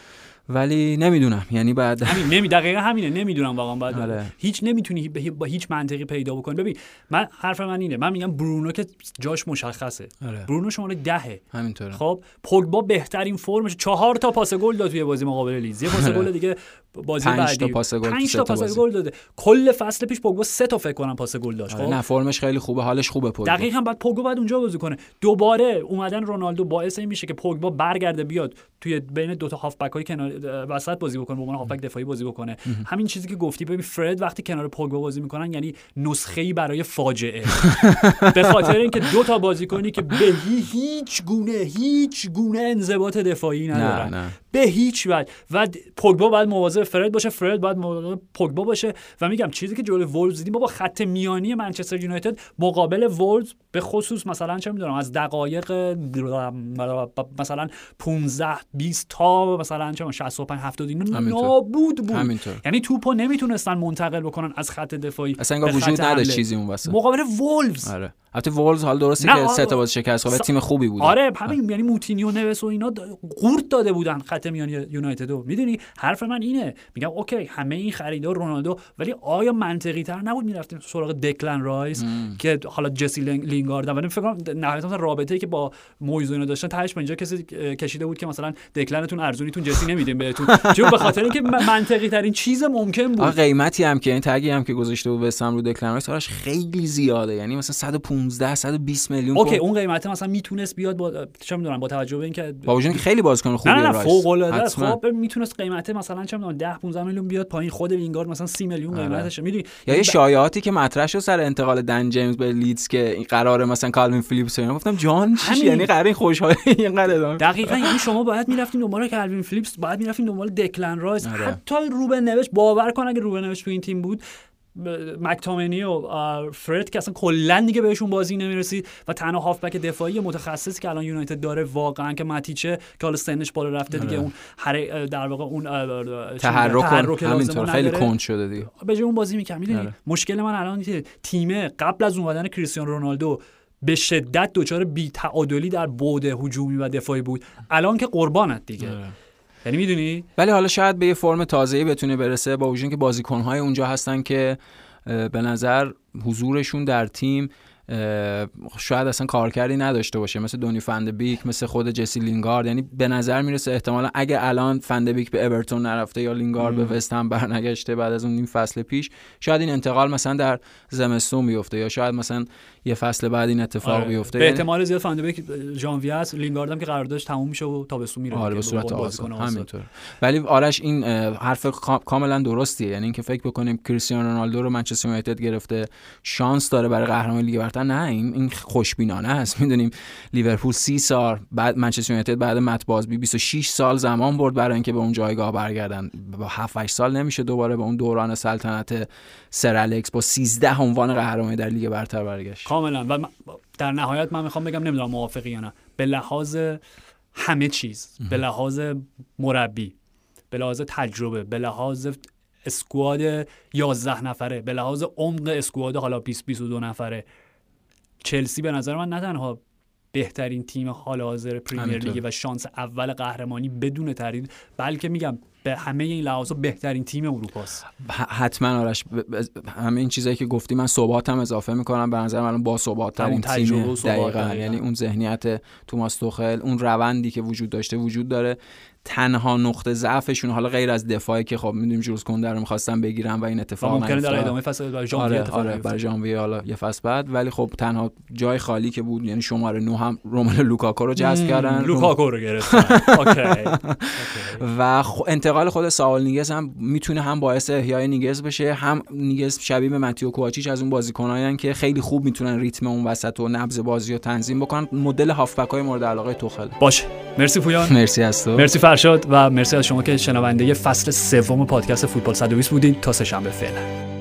ولی نمی‌دونم. یعنی بعد همین نمی دقیقا همینه. نمی‌دونم واقعا بعد آره. هیچ نمی‌تونی با هیچ منطقی پیدا بکنی. ببین من حرف من اینه. من میگم برونو که جاش مشخصه. آره. برونو شماره دهه. همینطوره. خب پوگبا بهترین فرمش چهار تا پاس گل داد توی بازی مقابل لیز یه پاس آره. گل دیگه بازی پنج بعدی. تا پاس گل پنج تا پاس گل داده. کل فصل پیش پوگبا سه تا فکر کنم پاس گل داشت خب؟ نه فرمش خیلی خوبه حالش خوبه پوگبا. دقیقاً بعد پوگبا بعد اونجا بازی کنه. دوباره اومدن رونالدو باعث این میشه که پوگبا برگرده بیاد توی بین دو تا هافبک های کنار وسط بازی بکنه به عنوان هافبک دفاعی بازی بکنه. همین چیزی که گفتی ببین فرد وقتی کنار پوگبا بازی می‌کنن یعنی نسخه ای برای فاجعه. به خاطر اینکه دو تا بازیکنی که به هیچ گونه هیچ گونه انضباط دفاعی ندارن. به هیچ وجه. و پوگبا باید مواظب فرد باشه فرد باید مواظب پوگبا باشه. و میگم چیزی که جلوی وولز دیدیم با خط میانی منچستر یونایتد مقابل وولز به خصوص مثلا چه می‌دونم از دقایق مثلا 15 20 تا مثلا چه 65 70 اینا نابود بود. همینطور. یعنی توپو نمی‌تونستن منتقل بکنن از خط دفاعی اصلا وجود نداشت چیزی اون وسط. مقابل وولز. آره. البته وولز حال درسته که سه تا باز شکست خورد تیم خوبی بود آره همین یعنی موتینیو نوس و اینا قورت داده بودن خط میانی یونایتد می‌دونی؟ حرف من اینه. میگم okay همه این خریدا رونالدو ولی آیا منطقی تر نبود می‌رفتیم سراغ دکلن رایس که حالا جسی لینگارد ولی فکر کنم نهایتا رابطه‌ای که با مویز اینا داشتن تهش اینجا کسی کشیده بود که مثلا دکلنتون ارزونیتون جسی نمیدیم بهتون. چون به خاطر اینکه منطقی ترین چیز ممکن بود. قیمتی هم که این tag ی هم که گذاشته بود به رو دکلن رایس خیلی زیاده. یعنی مثلا 115 120 میلیون okay اون قیمت مثلا می‌تونست بیاد با چه می‌دونم با توجه به اینکه با وجود خیلی بازیکن خوبیه نه نه فوق العاده خب می‌تونست قیمت مثلا چه می‌دونم 10 15 میلیون بیاد پایین خود لینگارد مثلا 30 میلیون آره. قیمتش می‌دونی یا یه شایعاتی که مطرح شد سر انتقال دن جیمز به لیدز که این قراره مثلا کالوین فیلیپس اینا. گفتم جان چی یعنی قرار این خوشحالی اینقدر دقیقاً یعنی شما باید می‌رفتین دنبال کالوین فیلیپس باید می‌رفتین دنبال دکلن رایس. آره. حتی روبن نوش باور کن اگه روبن نوش تو این تیم بود مکتامنی و فرد که اصلا کلا دیگه بهشون بازی نمی‌رسید و تنها هافبک دفاعی متخصص که الان یونایتد داره واقعا که ماتیچه که حالا سنش بالا رفته دیگه آره. اون در واقع اون تحرک, تحرک همینطور خیلی کند شده دیگه به اون بازی می‌کنم می‌دونی آره. مشکل من الان تیم قبل از اومدن کریستیانو رونالدو به شدت دچار بی تعادلی در بعد هجومی و دفاعی بود الان که قربانت دیگه آره. یعنی می‌دونی؟ ولی حالا شاید به یه فرم تازه‌ای بتونه برسه با وجود که بازیکن‌های اونجا هستن که به نظر حضورشون در تیم شاید اصلا کارکردی نداشته باشه. مثل دونی فند بیک مثل خود جسی لینگارد. یعنی به نظر می‌رسه احتمالا اگه الان فند بیک به اورتون نرفته یا لینگارد به وست هم برنگشته بعد از اون نیم فصل پیش شاید این انتقال مثلا در زمستون بیفته یا شاید مثلا یه فصل بعد این اتفاق آره. بیفته. به احتمال زیاد فند بیک ژانویه است لینگارد هم که قراردادش تموم میشه و تابستون میره آره به صورت آزاد. همینطور. ولی آرش این حرف کاملا درستیه. یعنی اینکه فکر بکنیم کریستیانو رونالدو رو منچستر یونایتد گرفته شانس داره برای قهرمانی لیگ برتر. نه این این خوشبینانه است. می‌دونیم لیورپول سی سال بعد منچستر یونایتد بعد مت بازبی 26 سال زمان برد برای اینکه به اون جایگاه برگردن. با 7 8 سال نمیشه دوباره به اون دوران سلطنت سر الکس با 13 عنوان قهرمانی در لیگ برتر برگشت. کاملا. و در نهایت من می‌خوام بگم نمی‌دونم موافقی یا نه. به لحاظ همه چیز به لحاظ مربی به لحاظ تجربه به لحاظ اسکواد 11 نفره به لحاظ عمق اسکواد حالا 20 22 نفره. چلسی به نظر من نه تنها بهترین تیم حال حاضر پریمیر لیگ و شانس اول قهرمانی بدون تردید بلکه میگم به همه این لحاظ بهترین تیم اروپاست. حتما آرش همه این چیزایی که گفتی من هم اضافه می‌کنم. به نظر من با ثبات ترین تیم دقیقا. یعنی اون ذهنیت توماس توخل اون روندی که وجود داشته وجود داره. تنها نقطه ضعفشون حالا غیر از دفاعی که خب می‌دونیم ژول کنده رو می‌خواستن بگیرن و این اتفاق ممکنه در ادامه فصل برای ژانویه آره, آره برای ژانویه حالا یه فصل بعد. ولی خب تنها جای خالی که بود یعنی شماره 9 هم رومل لوکاکو رو جذب کردن. لوکاکو رو گرفتن. و انتقال خود ساول نیگز هم می‌تونه هم باعث احیای نیگز بشه. هم نیگز شبیه به ماتیو کوواچیچ از اون بازیکنایی که خیلی خوب می‌تونن ریتم اون وسط و نبض بازی رو تنظیم بکنن. مدل هافبک های مورد علاقه توخل باشه. مرسی پویان. مرسی از تو. مرسی فرشاد و مرسی از شما که شنونده فصل سوم پادکست فوتبال 120 بودین. تا سه شنبه فعلا.